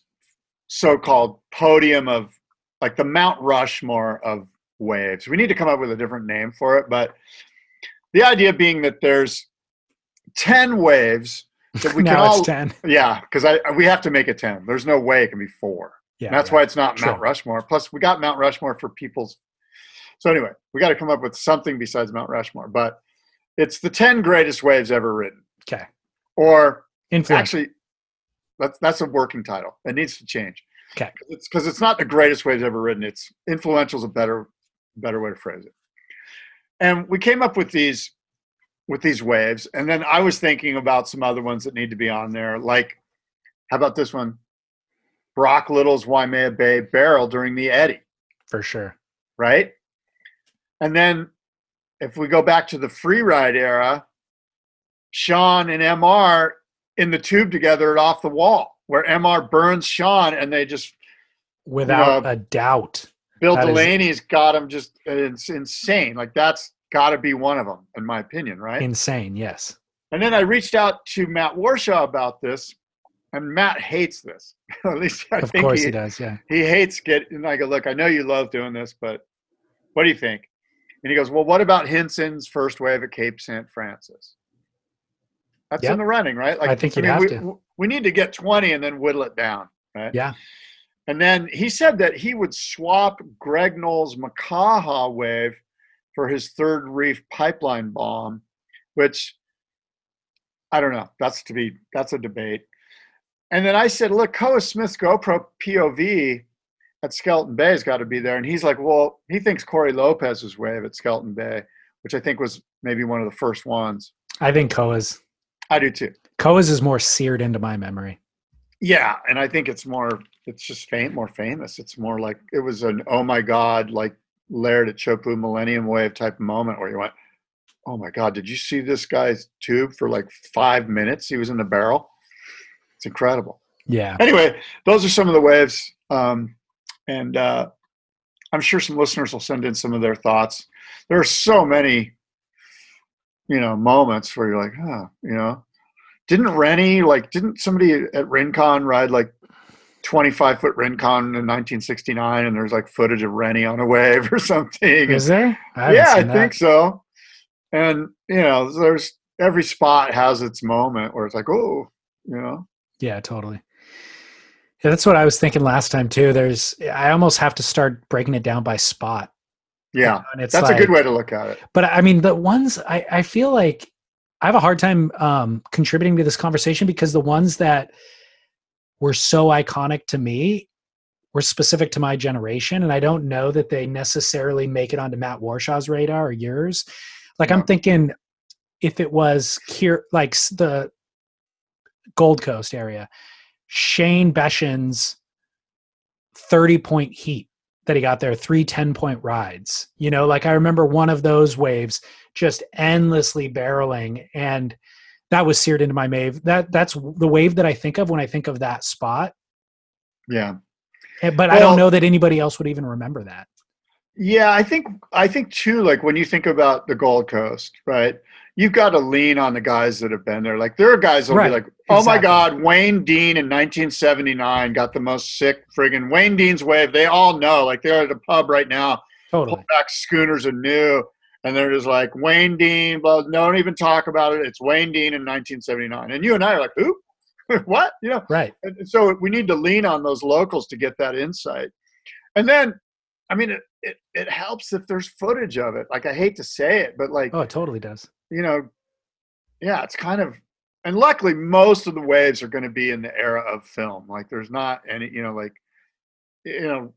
so-called podium of like the Mount Rushmore of waves. We need to come up with a different name for it, but the idea being that there's 10 waves that we [laughs] can all it's 10. Yeah, because I we have to make it ten. There's no way it can be four. Yeah, And that's yeah. why it's not. Mount Rushmore. Plus, we got Mount Rushmore for people's. So anyway, we got to come up with something besides Mount Rushmore. But it's the ten greatest waves ever written, Okay. or Influence. actually, that's that's a working title. It needs to change. 'Kay. It's because it's not the greatest waves ever written. It's influential is a better better way to phrase it. And we came up with these with these waves, and then I was thinking about some other ones that need to be on there. Like, how about this one? Brock Little's Waimea Bay barrel during the Eddy, for sure. right? And then if we go back to the free ride era, Shaun and MR in the tube together at off the wall, where MR burns Shaun and they just Without Uh, a doubt. Bill That is- Delaney's got him just it's insane. Like that's got to be one of them, in my opinion, right? Insane. Yes. And then I reached out to Matt Warshaw about this, and Matt hates this. [laughs] At least I of think course he, he does. Yeah. he hates getting, And I go, look, I know you love doing this, but what do you think? And he goes, well, what about Hynson's first wave at Cape St. Francis? That's Yep. in the running, right? Like, I think mean, have we, to. we need to get 20 and then whittle it down, right? Yeah. And then he said that he would swap Greg Noll's Makaha wave for his third reef pipeline bomb, which I don't know. That's to be that's a debate. and then I said, look, Koa Smith's GoPro POV at Skeleton Bay has got to be there. And he's like, well, he thinks Cory Lopez's wave at Skeleton Bay, which I think was maybe one of the first ones. I think Koa's. I do too. Koa's is more seared into my memory. Yeah, and I think it's more. It's just fam- more famous. It's more like it was an oh my god, like Laird at Chopu Millennium Wave type of moment where you went, oh my god, did you see this guy's tube for like five minutes? He was in the barrel. It's incredible. Yeah. Anyway, those are some of the waves, um, and uh, I'm sure some listeners will send in some of their thoughts. There are so many, you know, moments where you're like, huh, you know, didn't Rennie like didn't somebody at Rincon ride like 25 foot Rincon in 1969 and there's like footage of Rennie on a wave or something? Is there? I yeah, I that. think so. And you know, there's every spot has its moment where it's like, oh, you know, Yeah, totally. Yeah, that's what I was thinking last time too. There's I almost have to start breaking it down by spot. yeah, And it's that's a good way to look at it. But I mean, the ones I, I feel like I have a hard time um, contributing to this conversation because the ones that were so iconic to me were specific to my generation, and I don't know that they necessarily make it onto Matt Warshaw's radar or yours. Like I'm thinking, if it was here, like the Gold Coast area, Shane Beschen's 30 point heat that he got there, three 10 point rides. You know, like I remember one of those waves just endlessly barreling and that was seared into my wave. That that's the wave that I think of when I think of that spot. Yeah. Eh, But I don't know that anybody else would even remember that. Yeah, I think I think too. Like when you think about the Gold Coast, right? You've got to lean on the guys that have been there. Like there are guys that'll Right, be like, "Oh my. God, Wayne Deane in 1979 got the most sick friggin' Wayne Deane's wave." They all know. Like they're at a pub right now, Totally. pull back schooners anew, and they're just like Wayne Deane. But don't even talk about it. It's Wayne Deane in 1979, and you and I are like, "Who? [laughs] what?" You know. Right. And so we need to lean on those locals to get that insight. And then, I mean, it, it, it helps if there's footage of it. Like, I hate to say it, but like, Oh, it totally does. you know, yeah, it's kind of, and luckily most of the waves are going to be in the era of film. Like, there's not any, you know, like, you know,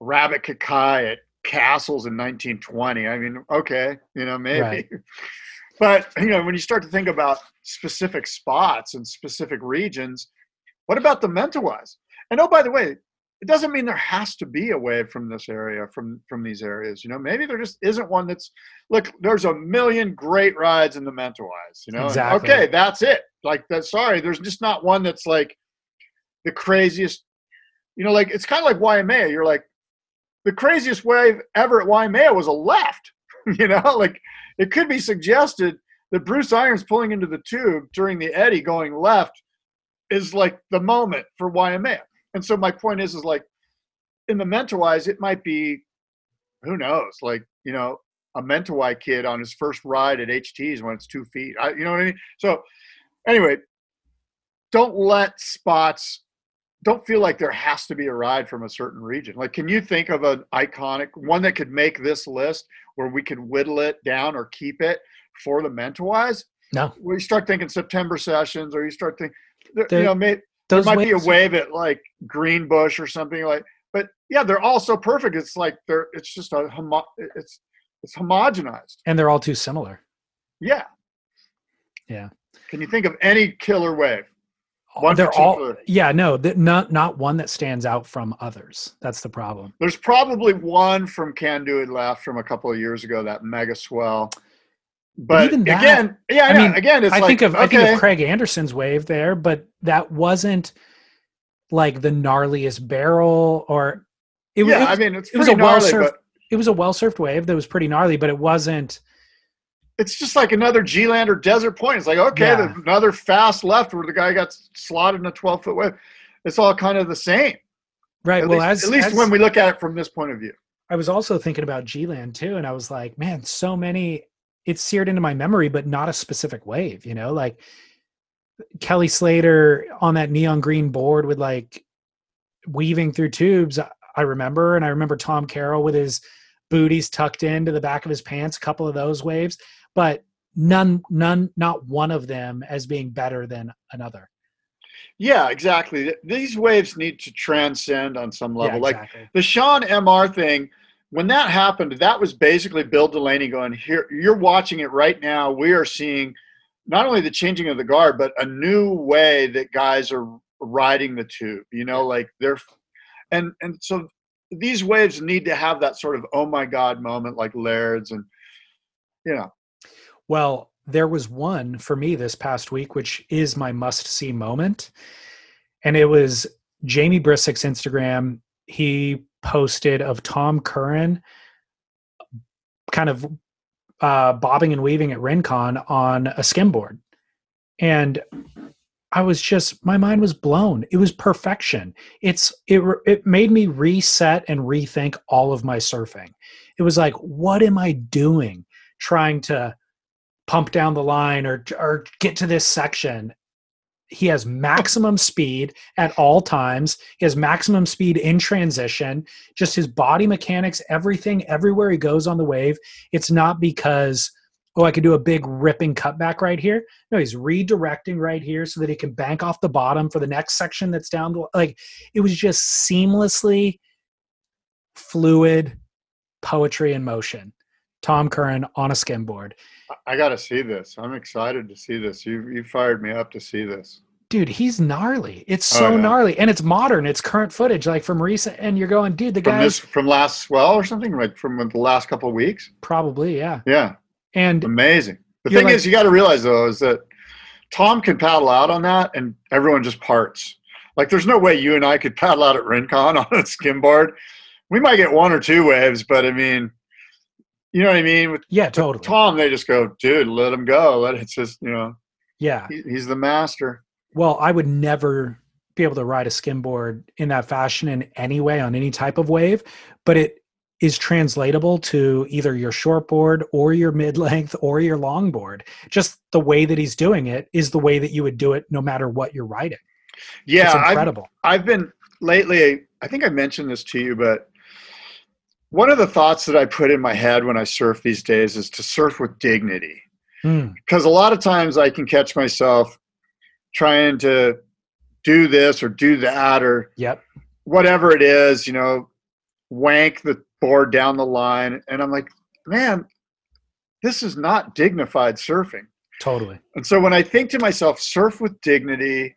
Rabbit Kekai at Castles in 1920. I mean, okay, you know, maybe. Right. [laughs] But, you know, when you start to think about specific spots and specific regions, what about the Mentawais? And oh, by the way, it doesn't mean there has to be a wave from this area, from from these areas. You know, maybe there just isn't one that's look. There's a million great rides in the Mentawais. You know, Exactly. okay, that's it. Like that. Sorry, there's just not one that's like the craziest. You know, like it's kind of like Waimea. You're like the craziest wave ever at Waimea was a left. [laughs] you know, like it could be suggested that Bruce Irons pulling into the tube during the Eddie going left is like the moment for Waimea. And so my point is, is like in the Mentawais, it might be, who knows, like, you know, a Mentawai kid on his first ride at HTs when it's two feet. I, you know what I mean? So anyway, don't let spots, don't feel like there has to be a ride from a certain region. Like, can you think of an iconic one that could make this list where we could whittle it down or keep it for the Mentawais? No. You start thinking September sessions or you start thinking, you know, may, Those there might be a wave at like Greenbush or something like. But yeah, they're all so perfect. It's like they're. It's just a homo. It's it's homogenized. and they're all too similar. Yeah. Yeah. Can you think of any killer wave? One they're all yeah, no, th- not not one that stands out from others. That's the problem. There's probably one from Kandui Left from a couple of years ago. That mega swell. But, even that- again, yeah, I, I mean, again, it's I like think of I think of Craig Anderson's wave there, but that wasn't like the gnarliest barrel or it was, yeah, it was, I mean, it's it was a well surfed it was a well surfed wave that was pretty gnarly, but it wasn't it's just like another G-Land or Desert Point. It's like okay, Yeah. another fast left where the guy got slotted in a 12 foot wave. It's all kind of the same. right. At well, least, as at least as- when we look at it from this point of view. I was also thinking about G Land too, and I was like, man, so many. It's seared into my memory, but not a specific wave. You know, like Kelly Slater on that neon green board with like weaving through tubes. I- remember, and I remember Tom Carroll with his booties tucked into the back of his pants. A couple of those waves, but none, none, not one of them as being better than another. Yeah, exactly. These waves need to transcend on some level. yeah, Like the Shaun MR thing, when that happened, that was basically Bill Delaney going, Here, you're watching it right now. We are seeing not only the changing of the guard, but a new way that guys are riding the tube. You know, like they're, and and so these waves need to have that sort of oh my god moment, like Laird's, and you know, Well, there was one for me this past week, which is my must see moment. And it was Jamie Brisick's Instagram. He posted of Tom Curran kind of uh, bobbing and weaving at Rincon on a skimboard. And I was just my mind was blown. It was perfection. It's it it made me reset and rethink all of my surfing. It was like, what am I doing trying to pump down the line or or get to this section? He has maximum speed at all times. He has maximum speed in transition. Just his body mechanics, everything, everywhere he goes on the wave. It's not because oh, I could do a big ripping cutback right here. No, he's redirecting right here so that he can bank off the bottom for the next section that's down. The, like it was just seamlessly fluid poetry in motion. Tom Curran on a skimboard. I got to see this. I'm excited to see this. You you fired me up to see this. Dude, he's gnarly. It's Oh, so yeah. gnarly. And it's modern. It's current footage, like from recent. And you're going, dude, the this from last swell or something like from the last couple of weeks. probably, yeah. Yeah, And amazing. The thing like- is, you got to realize though is that Tom can paddle out on that, and everyone just parts. Like, there's no way you and I could paddle out at Rincon [laughs] on a skimboard. We might get one or two waves, but I mean, you know what I mean. With yeah, totally. Tom, they just go, dude, let him go. Let it's just you know, Yeah. he, he's the master. Well, I would never be able to ride a skimboard in that fashion in any way on any type of wave, but it is translatable to either your short board or your mid length or your long board. Just the way that he's doing it is the way that you would do it no matter what you're riding. Yeah, it's I've, incredible. I've been lately, I think I mentioned this to you, but one of the thoughts that I put in my head when I surf these days is to surf with dignity. Mm, Because a lot of times I can catch myself trying to do this or do that or yep. whatever it is, you know, wank the board down the line. And I'm like, man, this is not dignified surfing. Totally. And so when I think to myself, surf with dignity,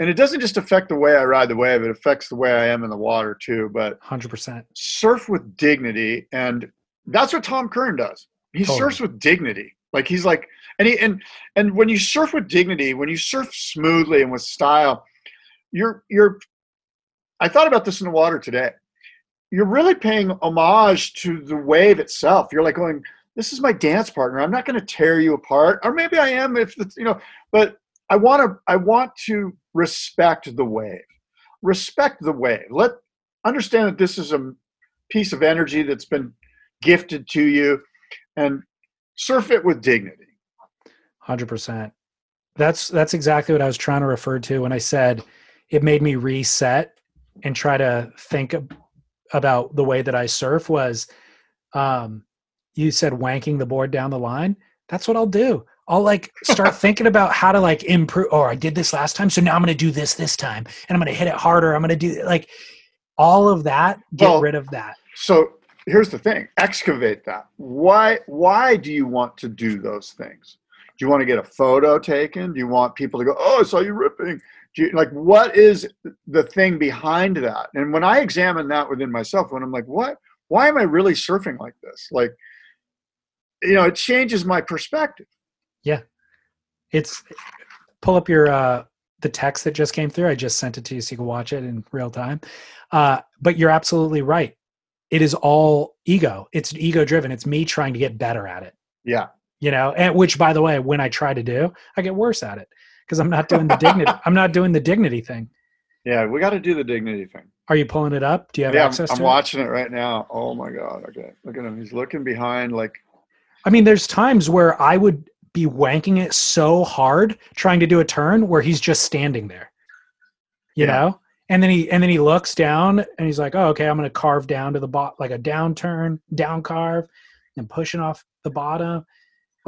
and it doesn't just affect the way I ride the wave, it affects the way I am in the water too. But 100%. surf with dignity, and that's what Tom Curran does. He Totally. surfs with dignity. Like he's like, and he and and when you surf with dignity, when you surf smoothly and with style, you're you're. I thought about this in the water today. You're really paying homage to the wave itself. You're like going, "This is my dance partner. I'm not going to tear you apart, or maybe I am if it's, you know." But I want to. I want to respect the wave. Respect the wave. Let understand that this is a piece of energy that's been gifted to you, and surf it with dignity. Hundred percent. That's that's exactly what I was trying to refer to when I said it made me reset and try to think about the way that I surf. Was um, you said wanking the board down the line? That's what I'll do. I'll like start [laughs] thinking about how to like improve. Or I did this last time, so now I'm going to do this this time, and I'm going to hit it harder. I'm going to do like all of that. Get Well, rid of that. So here's the thing: excavate that. Why? Why do you want to do those things? Do you want to get a photo taken? Do you want people to go, "Oh, I saw you ripping"? Do you, like what is the thing behind that? And when I examine that within myself, when I'm like, "What? Why am I really surfing like this?" Like, you know, it changes my perspective. It's pull up your uh the text that just came through i just sent it to you so you can watch it in real time uh but you're absolutely right it is all ego it's ego driven it's me trying to get better at it Yeah. you know and which by the way when i try to do i get worse at it because i'm not doing the dignity [laughs] i'm not doing the dignity thing Yeah, we got to do the dignity thing. are you pulling it up do you have Yeah, I'm, access I'm it watching it right now. Oh my god! Okay, look at him. He's looking behind, like I mean, there's times where I would be wanking it so hard trying to do a turn where he's just standing there. You Yeah. know? And then he and then he looks down and he's like, "Oh, okay, I'm going to carve down to the bot like a down turn, down carve and pushing off the bottom." Do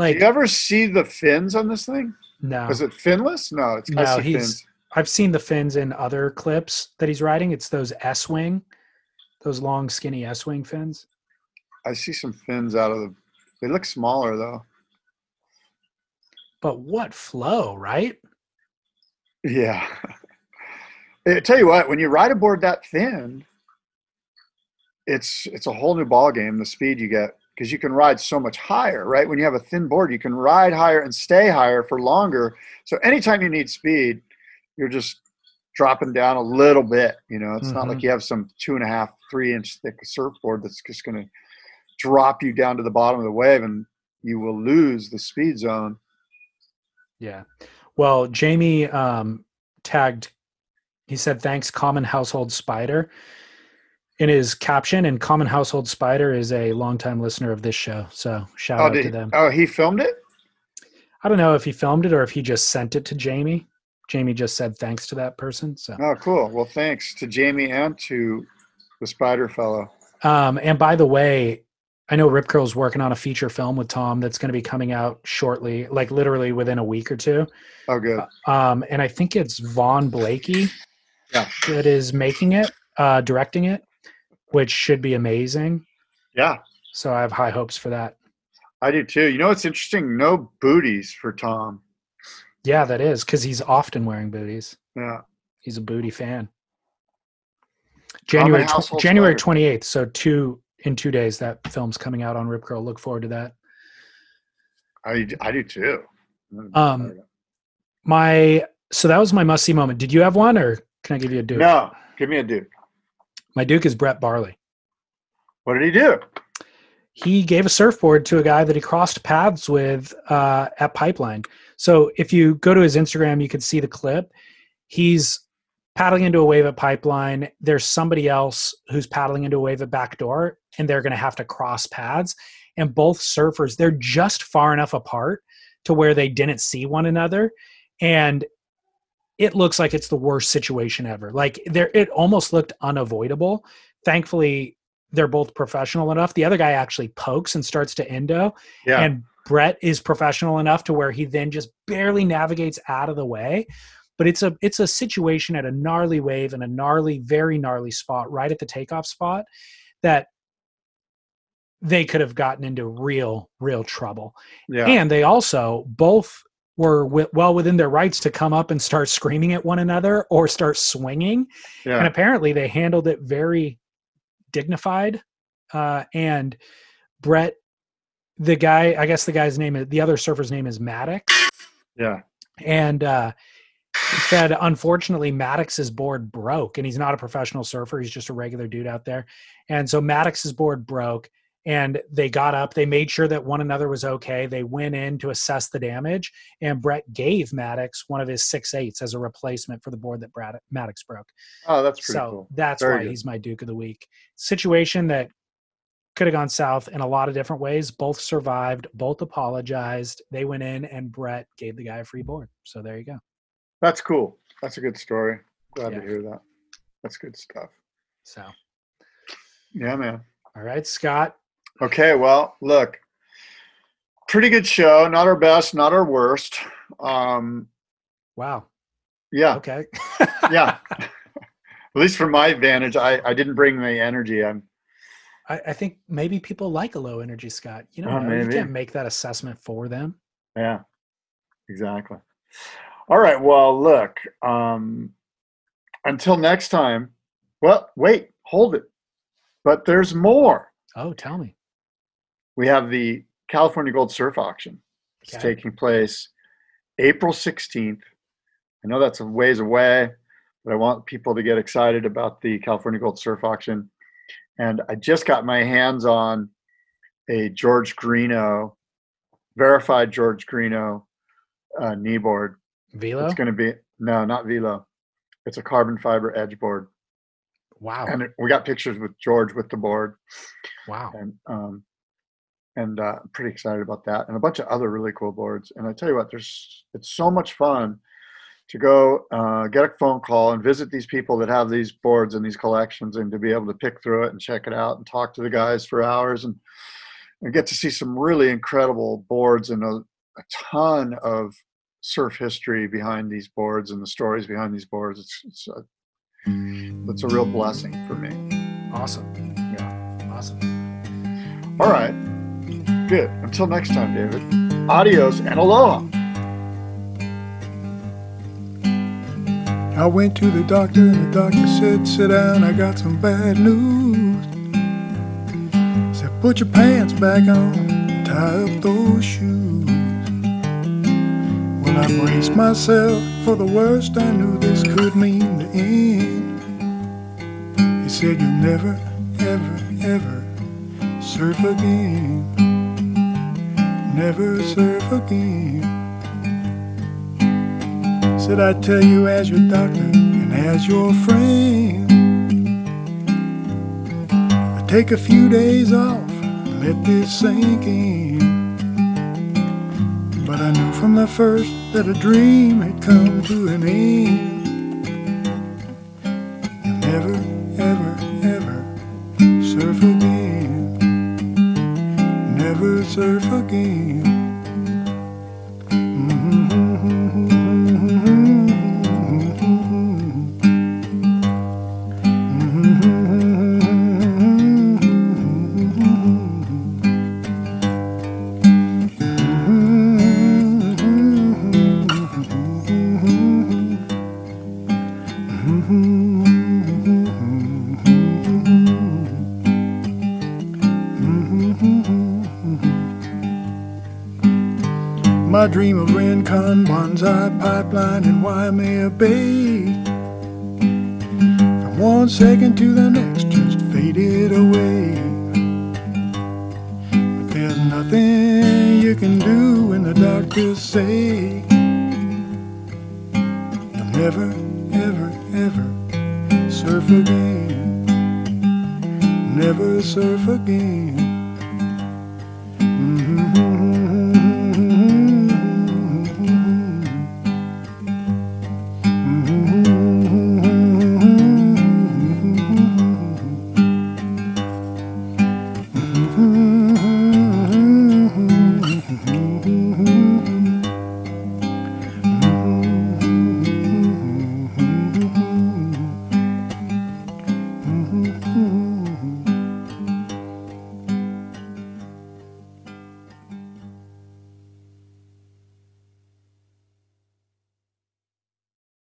Like you ever see the fins on this thing? no. Is it finless? No, it's No, he's fins. I've seen the fins in other clips that he's riding. It's those S wing, those long, skinny S wing fins. I see some fins out of the. They look smaller though. But what flow, right? Yeah. I tell you what, when you ride a board that thin, it's it's a whole new ball game. The speed you get because you can ride so much higher, right? When you have a thin board, you can ride higher and stay higher for longer. So anytime you need speed, you're just dropping down a little bit. You know, it's not like mm-hmm. you have some two and a half, three inch thick surfboard that's just going to drop you down to the bottom of the wave, and you will lose the speed zone. Yeah. Well, Jamie um, tagged, he said, thanks, Common Household Spider in his caption. And Common Household Spider is a longtime listener of this show. So shout Oh, out to he, them. oh, he filmed it. I don't know if he filmed it or if he just sent it to Jamie. Jamie just said thanks to that person. So, Oh, cool. Well, thanks to Jamie and to the Spider Fellow. um, and by the way, I know Rip Curl's working on a feature film with Tom that's going to be coming out shortly, like literally within a week or two. Oh, good. Um, and I think it's Vaughan Blakey Yeah. that is making it, uh, directing it, which should be amazing. Yeah, So I have high hopes for that. I do too. You know what's interesting? No booties for Tom. Yeah, that is because he's often wearing booties. Yeah. He's a booty fan. January tw- January twenty eighth. So two in two days that film's coming out on Rip Curl. Look forward to that. I, I do too. Um, My so that was my must see moment. Did you have one or can I give you a Duke? no, give me a Duke. My Duke is Brett Barley. What did he do? he gave a surfboard to a guy that he crossed paths with uh, at Pipeline. So if you go to his Instagram, you can see the clip. He's paddling into a wave at Pipeline. There's somebody else who's paddling into a wave at Backdoor, and they're going to have to cross paths. And both surfers, they're just far enough apart to where they didn't see one another. And it looks like it's the worst situation ever. Like there, it almost looked unavoidable. Thankfully, they're both professional enough. The other guy actually pokes and starts to endo, Yeah. and Brett is professional enough to where he then just barely navigates out of the way. But it's a it's a situation at a gnarly wave and a gnarly, very gnarly spot right at the takeoff spot that they could have gotten into real, real trouble. yeah. And they also both were wi- well within their rights to come up and start screaming at one another or start swinging yeah. and apparently they handled it very dignified uh, and brett the guy i guess the guy's name is the other surfer's name is maddox yeah. and uh, said unfortunately maddox's board broke and he's not a professional surfer he's just a regular dude out there and so maddox's board broke and they got up they made sure that one another was okay they went in to assess the damage and brett gave maddox one of his six eights as a replacement for the board that Brad- maddox broke Oh, that's pretty so cool. that's Very why good. he's my Duke of the Week. Situation that could have gone south in a lot of different ways. Both survived, both apologized. They went in, and Brett gave the guy a free board. So there you go. That's cool. That's a good story. Glad Yeah. to hear that. That's good stuff. So, Yeah, man. all right, Scott. Okay, well, look, pretty good show. Not our best, not our worst. Um, Wow. yeah, Okay. [laughs] yeah. [laughs] At least from my vantage, I, I didn't bring the energy. I'm I, I think maybe people like a low energy Scott. You know, Oh, you maybe. can't make that assessment for them. yeah, exactly. All right. Well, look. Um, until next time. Well, wait, hold it. But there's more. Oh, tell me. We have the California Gold Surf Auction. It's Okay. taking place April 16th. I know that's a ways away, but I want people to get excited about the California Gold Surf Auction. And I just got my hands on a George Greenough, verified George Greenough uh, knee board. Velo. It's going to be, no, not Velo. It's a carbon fiber edge board. wow. And it, we got pictures with George with the board. wow. and um, and uh, I'm pretty excited about that, and a bunch of other really cool boards. And I tell you what, there's it's so much fun to go uh, get a phone call and visit these people that have these boards and these collections, and to be able to pick through it and check it out and talk to the guys for hours and and get to see some really incredible boards and a, a ton of surf history behind these boards and the stories behind these boards. It's it's a, it's a real blessing for me. Awesome. Yeah. Awesome. All right. Good. Until next time, David. Adios and aloha. I went to the doctor and the doctor said, sit down, I got some bad news. Said, put your pants back on, tie up those shoes. Well, I braced myself for the worst, I knew this could mean the end. He said, you'll never, ever, ever surf again. Never surf again. Said I'd tell you as your doctor and as your friend. I'd take a few days off and let this sink in. But I knew from the first that a dream had come to an end. You'll never, And Waimea Bay. From one second to the next, just faded away. But there's nothing you can do when the doctors say